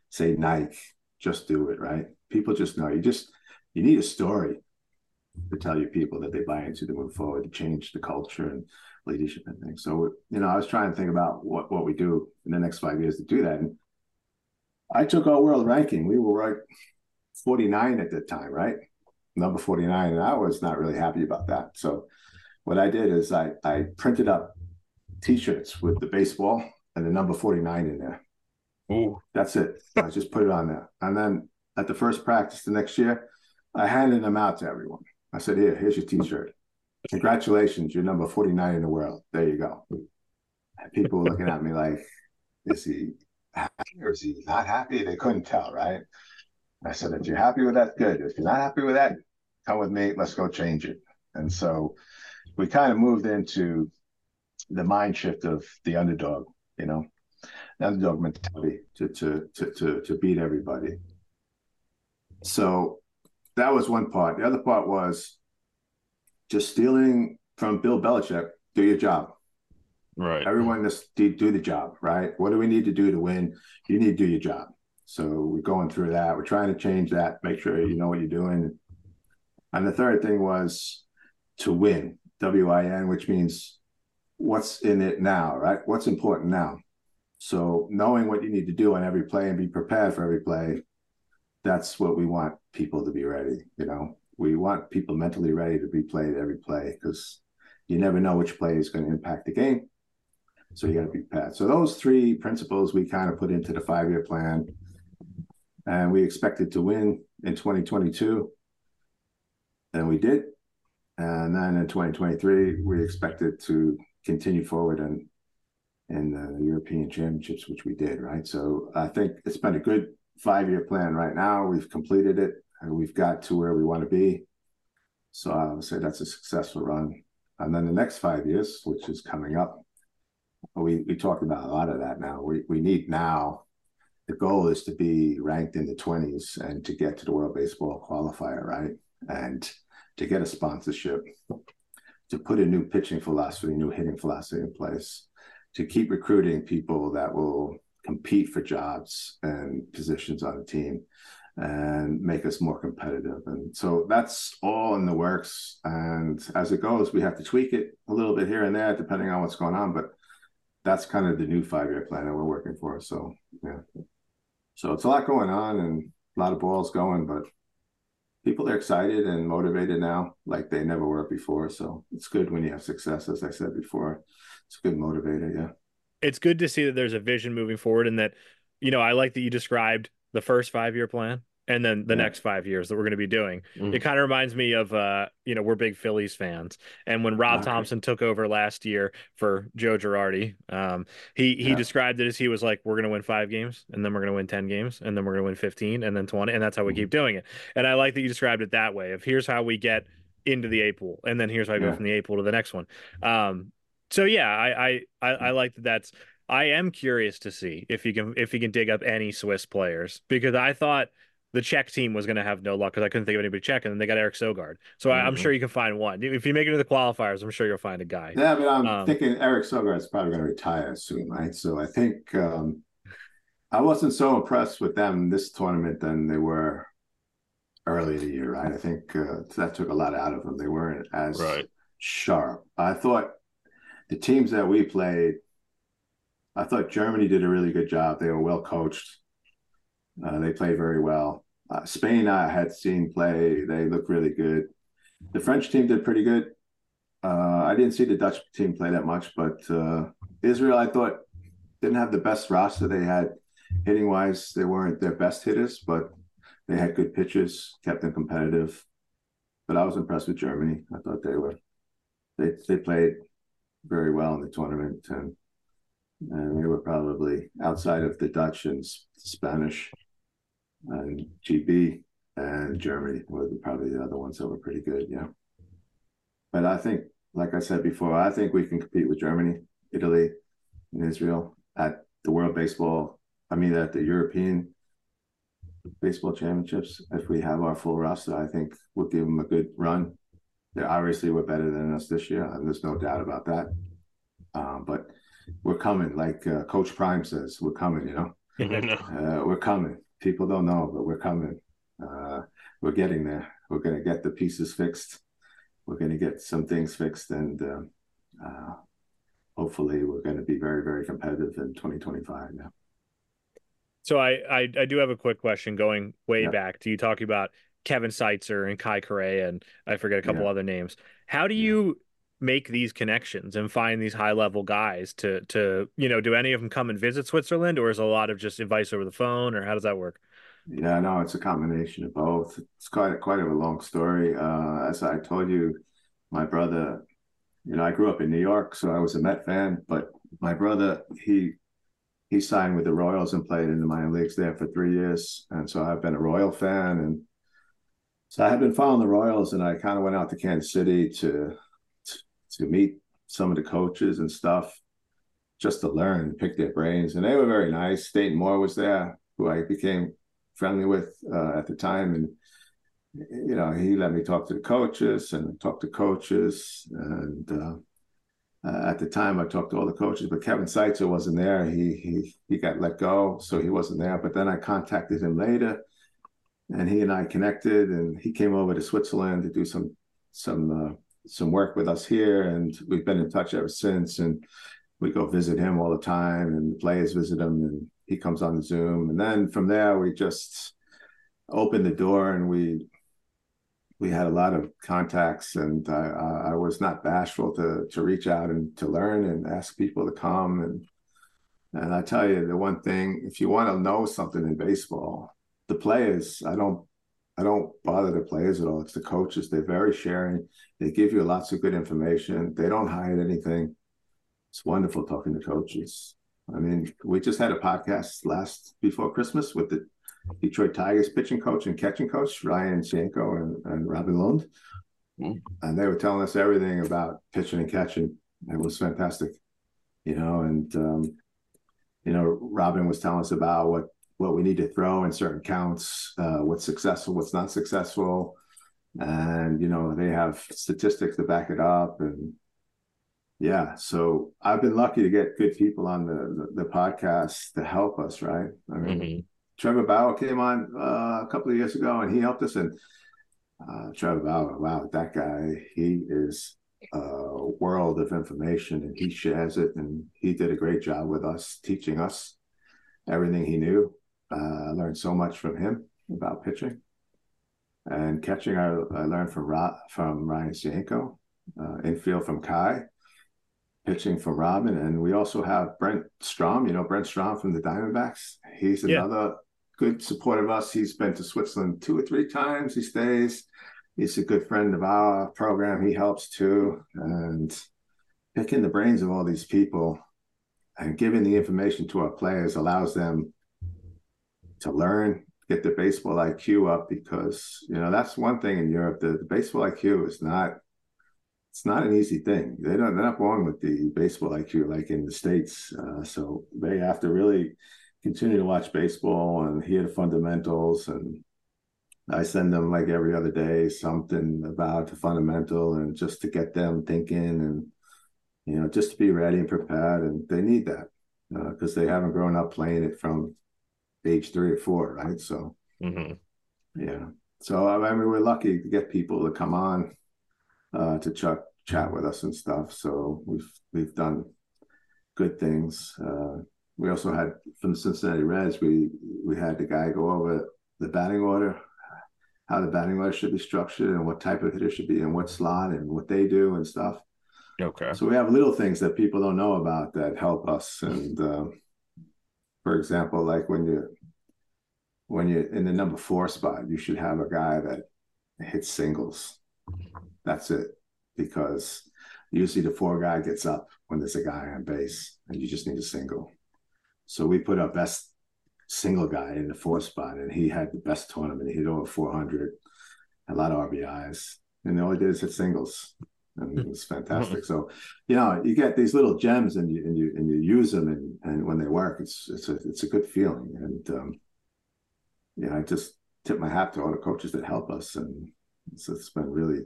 Speaker 3: say, Nike, just do it, right? People just know you just you need a story to tell your people that they buy into to move forward, to change the culture and leadership and things. So, you know, I was trying to think about what, what we do in the next five years to do that. And I took our world ranking. We were right 49 at the time, right? Number 49. And I was not really happy about that. So what I did is I, I printed up t-shirts with the baseball and the number 49 in there.
Speaker 1: Ooh.
Speaker 3: That's it. I just put it on there. And then at the first practice the next year, I handed them out to everyone. I said, Here, here's your t shirt. Congratulations, you're number 49 in the world. There you go. And people were looking at me like, Is he happy or is he not happy? They couldn't tell, right? I said, If you're happy with that, good. If you're not happy with that, come with me. Let's go change it. And so we kind of moved into the mind shift of the underdog, you know, the underdog mentality to to to to, to beat everybody. So that was one part. The other part was just stealing from Bill Belichick. Do your job.
Speaker 1: Right.
Speaker 3: Everyone just do, do the job, right? What do we need to do to win? You need to do your job. So we're going through that. We're trying to change that. Make sure you know what you're doing. And the third thing was to win. W I N, which means what's in it now, right? What's important now. So knowing what you need to do on every play and be prepared for every play, that's what we want people to be ready. You know, we want people mentally ready to be played every play because you never know which play is going to impact the game. So you got to be prepared. So those three principles we kind of put into the five-year plan, and we expected to win in 2022, and we did. And then in 2023, we expected to continue forward and in the European Championships, which we did, right? So I think it's been a good five year plan right now. We've completed it and we've got to where we want to be. So I would say that's a successful run. And then the next five years, which is coming up, we we talked about a lot of that now. We we need now. The goal is to be ranked in the twenties and to get to the World Baseball Qualifier, right? And to get a sponsorship, to put a new pitching philosophy, new hitting philosophy in place, to keep recruiting people that will compete for jobs and positions on the team and make us more competitive. And so that's all in the works. And as it goes, we have to tweak it a little bit here and there, depending on what's going on. But that's kind of the new five year plan that we're working for. So, yeah. So it's a lot going on and a lot of balls going, but people are excited and motivated now like they never were before. So it's good when you have success, as I said before. It's a good motivator. Yeah.
Speaker 2: It's good to see that there's a vision moving forward and that, you know, I like that you described the first five year plan and then the yeah. next five years that we're going to be doing. Mm-hmm. It kind of reminds me of, uh, you know, we're big Phillies fans, and when Rob okay. Thomson took over last year for Joe Girardi, um, he he yeah. described it as he was like, "We're going to win five games, and then we're going to win ten games, and then we're going to win fifteen, and then twenty, and that's how we mm-hmm. keep doing it." And I like that you described it that way. Of here's how we get into the A pool, and then here's how I yeah. go from the A pool to the next one. Um, so yeah, I I I, I like that. That's I am curious to see if he can if he can dig up any Swiss players because I thought the Czech team was going to have no luck because I couldn't think of anybody Czech, and then they got Eric Sogard. So mm-hmm. I, am sure you can find one. If you make it to the qualifiers, I'm sure you'll find a guy.
Speaker 3: Yeah, but I'm um, thinking Eric Sogard is probably going to retire soon, right? So I think um, I wasn't so impressed with them this tournament than they were early in the year, right? I think uh, that took a lot out of them. They weren't as right. sharp. I thought the teams that we played, I thought Germany did a really good job. They were well coached. Uh, they play very well. Uh, Spain, I had seen play. They look really good. The French team did pretty good. Uh, I didn't see the Dutch team play that much, but uh, Israel, I thought, didn't have the best roster. They had hitting wise, they weren't their best hitters, but they had good pitches, kept them competitive. But I was impressed with Germany. I thought they were they they played very well in the tournament, and and they were probably outside of the Dutch and Spanish and GB and Germany were probably the other ones that were pretty good. Yeah. But I think, like I said before, I think we can compete with Germany, Italy, and Israel at the World Baseball. I mean, at the European Baseball Championships. If we have our full roster, I think we'll give them a good run. They obviously were better than us this year, and there's no doubt about that. Um, but we're coming, like uh, Coach Prime says, we're coming. You know, uh, we're coming people don't know, but we're coming. Uh, we're getting there. We're going to get the pieces fixed. We're going to get some things fixed, and uh, uh, hopefully, we're going to be very, very competitive in 2025. Yeah.
Speaker 2: So I, I, I do have a quick question going way yeah. back to you talking about Kevin Seitzer and Kai Correa and I forget a couple yeah. other names. How do you make these connections and find these high level guys to to you know do any of them come and visit Switzerland or is a lot of just advice over the phone or how does that work?
Speaker 3: Yeah, no, it's a combination of both. It's quite quite a long story. Uh, as I told you, my brother, you know, I grew up in New York, so I was a Met fan. But my brother, he he signed with the Royals and played in the minor leagues there for three years, and so I've been a Royal fan, and so I had been following the Royals, and I kind of went out to Kansas City to to meet some of the coaches and stuff just to learn, pick their brains. And they were very nice. Dayton Moore was there, who I became friendly with uh, at the time. And, you know, he let me talk to the coaches and talk to coaches. And uh, uh, at the time, I talked to all the coaches, but Kevin Seitzer wasn't there. He, he, he got let go, so he wasn't there. But then I contacted him later and he and I connected and he came over to Switzerland to do some, some, uh, some work with us here, and we've been in touch ever since. And we go visit him all the time, and the players visit him, and he comes on Zoom. And then from there, we just opened the door, and we we had a lot of contacts, and I, I was not bashful to to reach out and to learn and ask people to come. And and I tell you, the one thing, if you want to know something in baseball, the players, I don't I don't bother the players at all. It's the coaches. They're very sharing. They give you lots of good information. They don't hide anything. It's wonderful talking to coaches. I mean, we just had a podcast last before Christmas with the Detroit Tigers pitching coach and catching coach, Ryan Sienko and, and Robin Lund. mm. and they were telling us everything about pitching and catching. It was fantastic, you know. And um, you know, Robin was telling us about what what we need to throw in certain counts, uh, what's successful, what's not successful, and you know they have statistics to back it up. And yeah, so I've been lucky to get good people on the the, the podcast to help us. Right? I mean, mm-hmm. Trevor Bauer came on uh, a couple of years ago, and he helped us. And uh, Trevor Bauer, wow, that guy, he is a world of information, and he shares it. And he did a great job with us, teaching us everything he knew. Uh, I learned so much from him about pitching and catching. I, I learned from Ra- from Ryan Sienko, uh, infield from Kai, pitching from Robin, and we also have Brent Strom. You know Brent Strom from the Diamondbacks. He's another good support of us. He's been to Switzerland two or three times. He stays. He's a good friend of our program. He helps too. And picking the brains of all these people and giving the information to our players allows them to learn, get the baseball IQ up because, you know, that's one thing in Europe. The, the baseball IQ is not it's not an easy thing. They don't they're not born with the baseball IQ like in the States. Uh, so they have to really continue to watch baseball and hear the fundamentals and I send them like every other day something about the fundamental and just to get them thinking and you know just to be ready and prepared and they need that because uh, they haven't grown up playing it from age three or four right so mm-hmm. yeah so I mean we're lucky to get people to come on uh, to ch- chat with us and stuff so we've we've done good things uh, we also had from the Cincinnati Reds, we we had the guy go over the batting order, how the batting order should be structured, and what type of hitter should be in what slot, and what they do and stuff.
Speaker 1: Okay.
Speaker 3: So we have little things that people don't know about that help us. And um, for example, like when you when you're in the number four spot, you should have a guy that hits singles. That's it, because usually the four guy gets up when there's a guy on base, and you just need a single. So we put our best single guy in the fourth spot, and he had the best tournament. He hit over 400, a lot of RBIs, and all he did is hit singles, and it was fantastic. So, you know, you get these little gems, and you and you and you use them, and and when they work, it's it's a it's a good feeling. And um, yeah, I just tip my hat to all the coaches that help us, and it's, it's been really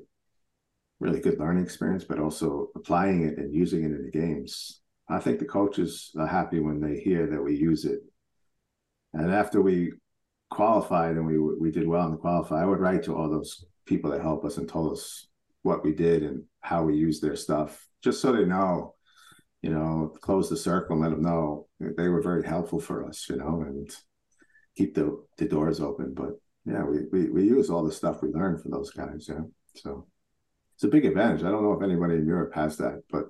Speaker 3: really good learning experience, but also applying it and using it in the games I think the coaches are happy when they hear that we use it. And after we qualified and we we did well in the qualify, I would write to all those people that help us and told us what we did and how we used their stuff, just so they know, you know, close the circle and let them know they were very helpful for us, you know, and keep the the doors open. But yeah, we we we use all the stuff we learned from those guys, yeah. So it's a big advantage. I don't know if anybody in Europe has that, but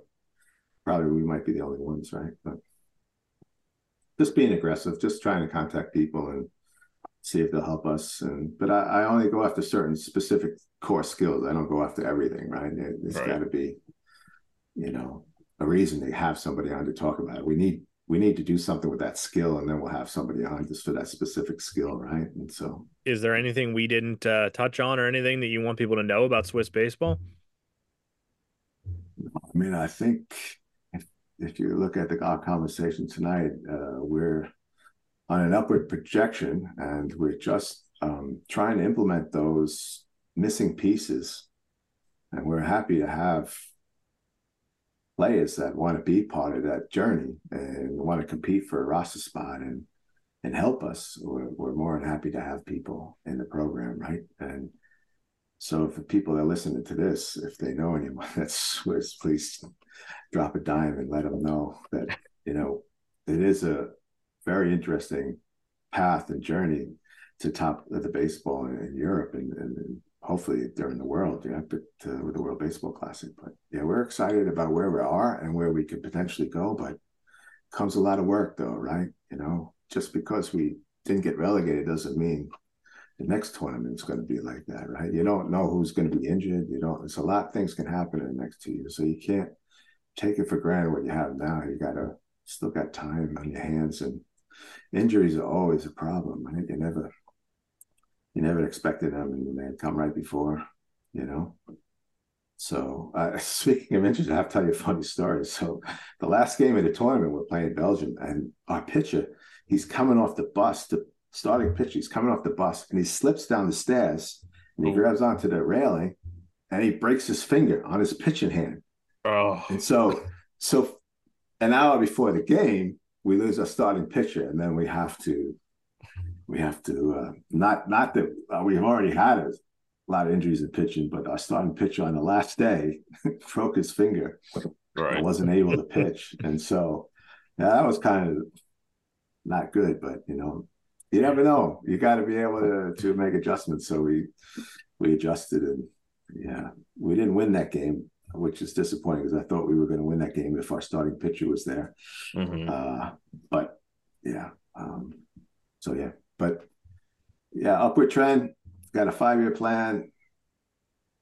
Speaker 3: probably we might be the only ones, right? But just being aggressive, just trying to contact people and see if they'll help us. And but I, I only go after certain specific core skills. I don't go after everything, right? It, has right. got to be, you know, a reason to have somebody on to talk about it. We need we need to do something with that skill, and then we'll have somebody on just for that specific skill, right? And so,
Speaker 2: is there anything we didn't uh, touch on, or anything that you want people to know about Swiss baseball?
Speaker 3: I mean, I think if you look at the our conversation tonight, uh, we're on an upward projection, and we're just um, trying to implement those missing pieces. And we're happy to have players that want to be part of that journey and want to compete for a roster spot and and help us. We're, we're more than happy to have people in the program, right? And so, for people that are listening to this, if they know anyone that's Swiss, please drop a dime and let them know that you know it is a very interesting path and journey to top the baseball in, in Europe and, and, hopefully during the world, you know, but uh, with the World Baseball Classic. But yeah, we're excited about where we are and where we could potentially go. But comes a lot of work, though, right? You know, just because we didn't get relegated doesn't mean the next tournament is going to be like that, right? You don't know who's going to be injured. You don't. It's a lot of things can happen in the next two years, so you can't take it for granted what you have now. You got to still got time on your hands, and injuries are always a problem. Right? You never, you never expected them, and they come right before. You know, So uh, speaking of injuries, I have to tell you a funny story. So the last game of the tournament, we're playing Belgium, and our pitcher, he's coming off the bus, the starting pitcher, he's coming off the bus, and he slips down the stairs, and he
Speaker 1: Ooh.
Speaker 3: grabs onto the railing, and he breaks his finger on his pitching hand.
Speaker 1: Oh,
Speaker 3: And so, so an hour before the game, we lose our starting pitcher, and then we have to, we have to uh, not not that uh, we've already had a lot of injuries in pitching, but our starting pitcher on the last day broke his finger
Speaker 1: right.
Speaker 3: wasn't able to pitch, and so yeah, that was kind of not good. But you know, you never know. You got to be able to to make adjustments. So we we adjusted, and yeah, we didn't win that game which is disappointing because I thought we were going to win that game if our starting pitcher was there.
Speaker 1: Mhm.
Speaker 3: Uh, but yeah, um, so yeah, but yeah, upward trend. Got a five year plan.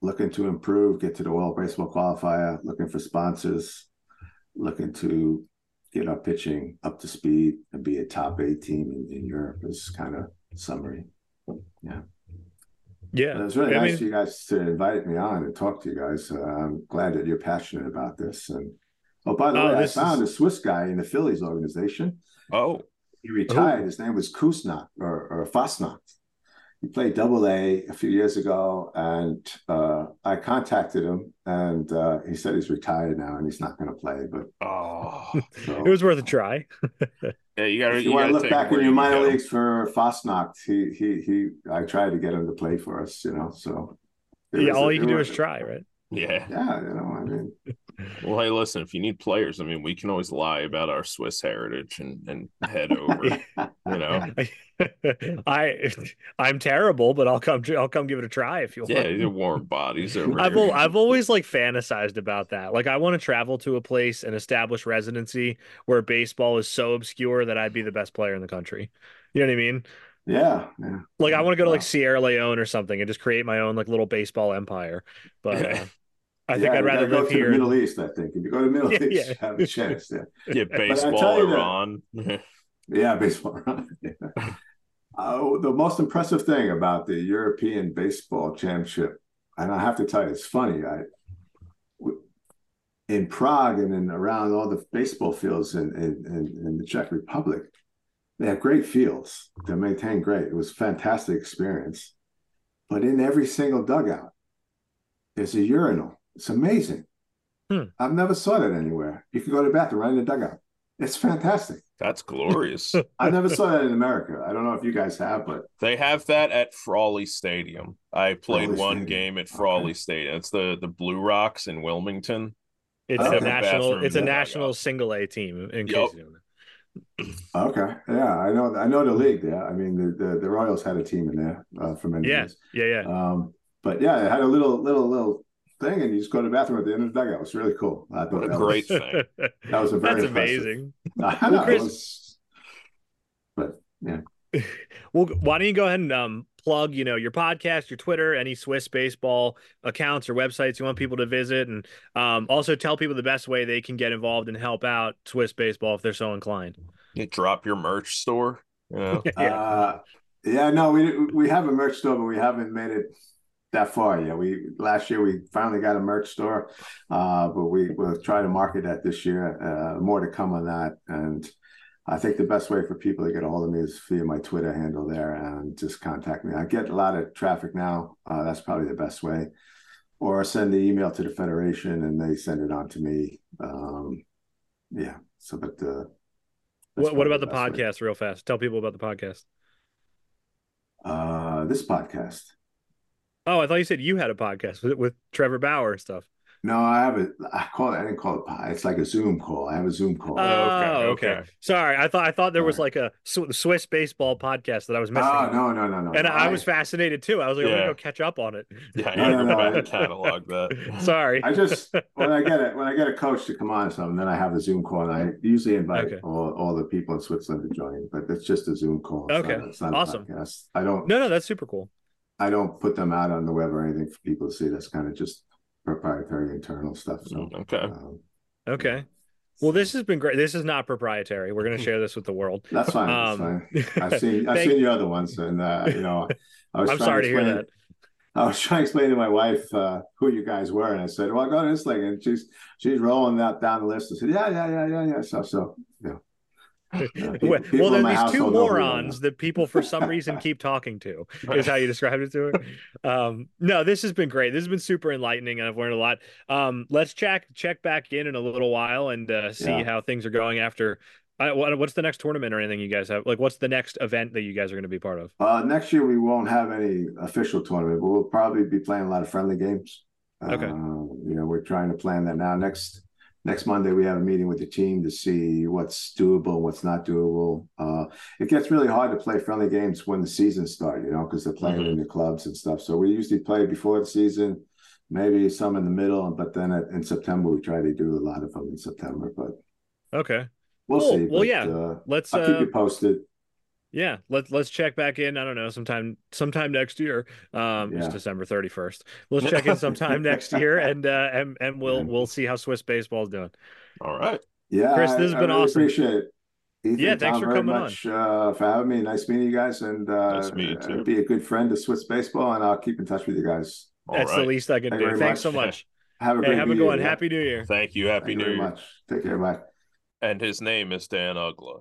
Speaker 3: Looking to improve, get to the World Baseball Qualifier. Looking for sponsors. Looking to get our pitching up to speed and be a top eight team in, in Europe. Is kind of summary.
Speaker 2: Yeah.
Speaker 3: But it was really
Speaker 2: I
Speaker 3: nice
Speaker 2: mean-
Speaker 3: for you guys to invite me on and talk to you guys. Uh, I'm glad that you're passionate about this. And oh, by the
Speaker 2: Oh,
Speaker 3: way, I found
Speaker 2: is-
Speaker 3: a Swiss guy in the Phillies organization.
Speaker 1: Oh,
Speaker 3: He retired. His name was Kusnak or, or Fasnacht. He played Double A a few years ago, and uh, I contacted him, and uh, he said he's retired now and he's not going to play. But
Speaker 1: oh,
Speaker 3: so,
Speaker 2: It was worth a try.
Speaker 1: yeah. You gotta.
Speaker 3: you,
Speaker 1: You,
Speaker 3: want
Speaker 1: gotta
Speaker 3: look back
Speaker 1: where
Speaker 3: in your
Speaker 1: you
Speaker 3: minor
Speaker 1: go.
Speaker 3: leagues for Fasnacht, he he he. I tried to get him to play for us, you know. So
Speaker 2: Yeah,
Speaker 3: was-
Speaker 2: all
Speaker 3: it
Speaker 2: you can do
Speaker 3: was-
Speaker 2: is try, right?
Speaker 1: Yeah.
Speaker 3: Yeah, you know, I mean,
Speaker 1: Well, hey, listen. If you need players, I mean, we can always lie about our Swiss heritage and and head over. you know.
Speaker 2: I I'm terrible, but I'll come I'll come give it a try if you want.
Speaker 1: Yeah, they're warm bodies over
Speaker 2: I've
Speaker 1: here.
Speaker 2: al- I've always like fantasized about that. Like I want to travel to a place and establish residency where baseball is so obscure that I'd be the best player in the country. You know what I mean?
Speaker 3: yeah, yeah.
Speaker 2: Like I want to go to like Sierra Leone or something and just create my own like little baseball empire. But uh, I think
Speaker 3: Yeah,
Speaker 2: I'd rather
Speaker 3: go
Speaker 2: live
Speaker 3: to the. Middle East, I think. If you go to the Middle
Speaker 2: Yeah,
Speaker 3: East,
Speaker 2: yeah.
Speaker 3: you have a chance. Yeah,
Speaker 1: Yeah, baseball,
Speaker 3: tell that-
Speaker 1: Iran.
Speaker 3: yeah baseball. Yeah. Uh, the most impressive thing about the European Baseball Championship, and I have to tell you, it's funny. I w- in Prague and in around all the baseball fields in in, in, in the Czech Republic, they have great fields. They're maintained great. It was a fantastic experience. But in every single dugout, there's a urinal. It's amazing.
Speaker 2: Hmm.
Speaker 3: I've never saw that anywhere. You can go to the bathroom right in the dugout. It's fantastic.
Speaker 1: That's glorious.
Speaker 3: I never saw that in America. I don't know if you guys have, but
Speaker 1: They have that at Frawley Stadium. I played
Speaker 3: Frawley
Speaker 1: one
Speaker 3: Stadium.
Speaker 1: game at
Speaker 3: Okay.
Speaker 1: Frawley Stadium. It's the the Blue Rocks in Wilmington.
Speaker 2: It's
Speaker 3: Okay.
Speaker 2: a national it's a national
Speaker 1: dugout.
Speaker 2: single A team in
Speaker 1: Yup.
Speaker 2: case you don't know.
Speaker 3: okay, yeah, I know. I know the league Yeah, I mean, the the, the Royals had a team in there uh, for many
Speaker 2: Yeah,
Speaker 3: years.
Speaker 2: yeah, yeah.
Speaker 3: Um, but yeah, it had a little little little thing, and you just go to the bathroom at the end of the dugout. It's really cool. I thought
Speaker 1: What a
Speaker 3: that
Speaker 1: great
Speaker 3: Was,
Speaker 1: thing.
Speaker 3: that was a very
Speaker 2: That's amazing.
Speaker 3: I know. it
Speaker 2: Chris-
Speaker 3: was- but yeah,
Speaker 2: Well, why don't you go ahead and um, plug, you know, your podcast, your Twitter, any Swiss baseball accounts or websites you want people to visit, and um, also tell people the best way they can get involved and help out Swiss baseball if they're so inclined.
Speaker 1: You drop your merch store. You know?
Speaker 2: Yeah.
Speaker 3: Uh, yeah, no, we we have a merch store, but we haven't made it that far yet. We last year we finally got a merch store, uh, but we will try to market that this year. Uh, more to come on that, and I think the best way for people to get a hold of me is via my Twitter handle there, and just contact me. I get a lot of traffic now. Uh, that's probably the best way, or send the email to the federation and they send it on to me. Um, yeah. So, but uh,
Speaker 2: What, what about the
Speaker 3: way.
Speaker 2: podcast, real fast? Tell people about the podcast.
Speaker 3: Uh, this podcast.
Speaker 2: Oh, I thought you said you had a podcast with, with Trevor Bauer and stuff.
Speaker 3: No, I have it. I call it. I didn't call it. pod. It's like a Zoom call. I have a Zoom call.
Speaker 2: Oh, oh
Speaker 1: okay,
Speaker 2: okay,
Speaker 1: okay.
Speaker 2: Sorry, I thought I thought there was
Speaker 3: Sorry.
Speaker 2: like a Swiss baseball podcast that I was oh, missing.
Speaker 3: oh no, no, no, no.
Speaker 2: and
Speaker 3: no.
Speaker 2: I was fascinated too. I was like, I'm gonna go catch up on it.
Speaker 1: Yeah, you
Speaker 3: No,
Speaker 1: gotta
Speaker 3: no, no, I-
Speaker 1: and catalog that.
Speaker 2: Sorry.
Speaker 3: I just when I get it when I get a coach to come on or something, then I have a Zoom call, and I usually invite
Speaker 2: Okay.
Speaker 3: all, all the people in Switzerland to join. But it's just a Zoom call. It's
Speaker 2: Okay.
Speaker 3: not, it's not
Speaker 2: Awesome.
Speaker 3: A. I don't.
Speaker 2: No, no, that's super cool.
Speaker 3: I don't put them out on the web or anything for people to see. That's kind of just proprietary internal stuff. So.
Speaker 1: Okay.
Speaker 3: Um,
Speaker 2: Okay. Well, this has been great. This is not proprietary. We're gonna share this with the world.
Speaker 3: that's fine.
Speaker 2: Um,
Speaker 3: that's fine. I've seen I've
Speaker 2: thank-
Speaker 3: seen your other ones, and uh, you know, I was
Speaker 2: I'm
Speaker 3: trying
Speaker 2: sorry to hear
Speaker 3: explain-
Speaker 2: that.
Speaker 3: I was trying to explain to my wife uh, who you guys were, and I said, "Well, go to this thing," and she's she's rolling that down the list. I said, "Yeah, yeah, yeah, yeah, yeah." So, so Yeah,
Speaker 2: well, people then these two morons that people for some reason keep talking to is how you described it to her. Um, no, this has been great. This has been super enlightening, and I've learned a lot. Um, let's check check back in in a little while and uh, see yeah. how things are going after. Uh, what, what's the next tournament or anything you guys have? Like, what's the next event that you guys are going to be part of?
Speaker 3: Uh, next year we won't have any official tournament, but we'll probably be playing a lot of friendly games.
Speaker 2: Okay.
Speaker 3: Uh, you know, we're trying to plan that now. Next next Monday we have a meeting with the team to see what's doable, what's not doable. Uh, it gets really hard to play friendly games when the season starts, you know, because they're playing mm-hmm. in the clubs and stuff. So we usually play before the season, maybe some in the middle, but then at, in September we try to do a lot of them in September. But
Speaker 2: okay,
Speaker 3: we'll
Speaker 2: cool.
Speaker 3: see.
Speaker 2: Well,
Speaker 3: but,
Speaker 2: yeah,
Speaker 3: uh,
Speaker 2: let's.
Speaker 3: I'll keep you posted.
Speaker 2: Yeah, let's let's check back in. I don't know, sometime sometime next year. Um, yeah. it's December thirty first. Let's check in sometime next year, and uh, and and we'll we'll see how Swiss baseball is doing.
Speaker 1: All right.
Speaker 3: Yeah,
Speaker 2: Chris, this has
Speaker 3: I,
Speaker 2: been
Speaker 3: I really
Speaker 2: awesome.
Speaker 3: Appreciate it. Ethan,
Speaker 2: yeah, thanks
Speaker 3: Tom,
Speaker 2: for coming
Speaker 3: much, on. Uh, for having me. Nice meeting you guys, and uh,
Speaker 1: nice meeting you too.
Speaker 3: be a good friend to Swiss baseball, and I'll keep in touch with you guys.
Speaker 2: All That's right. the least I can Thank do. Thanks much. so much.
Speaker 3: Have a
Speaker 2: hey,
Speaker 3: great
Speaker 2: have a good one. Happy New Year.
Speaker 1: Thank you. Happy
Speaker 3: Thank
Speaker 1: New
Speaker 3: you
Speaker 1: Year.
Speaker 3: much. Take care. Bye.
Speaker 1: And his name is Dan Uggla.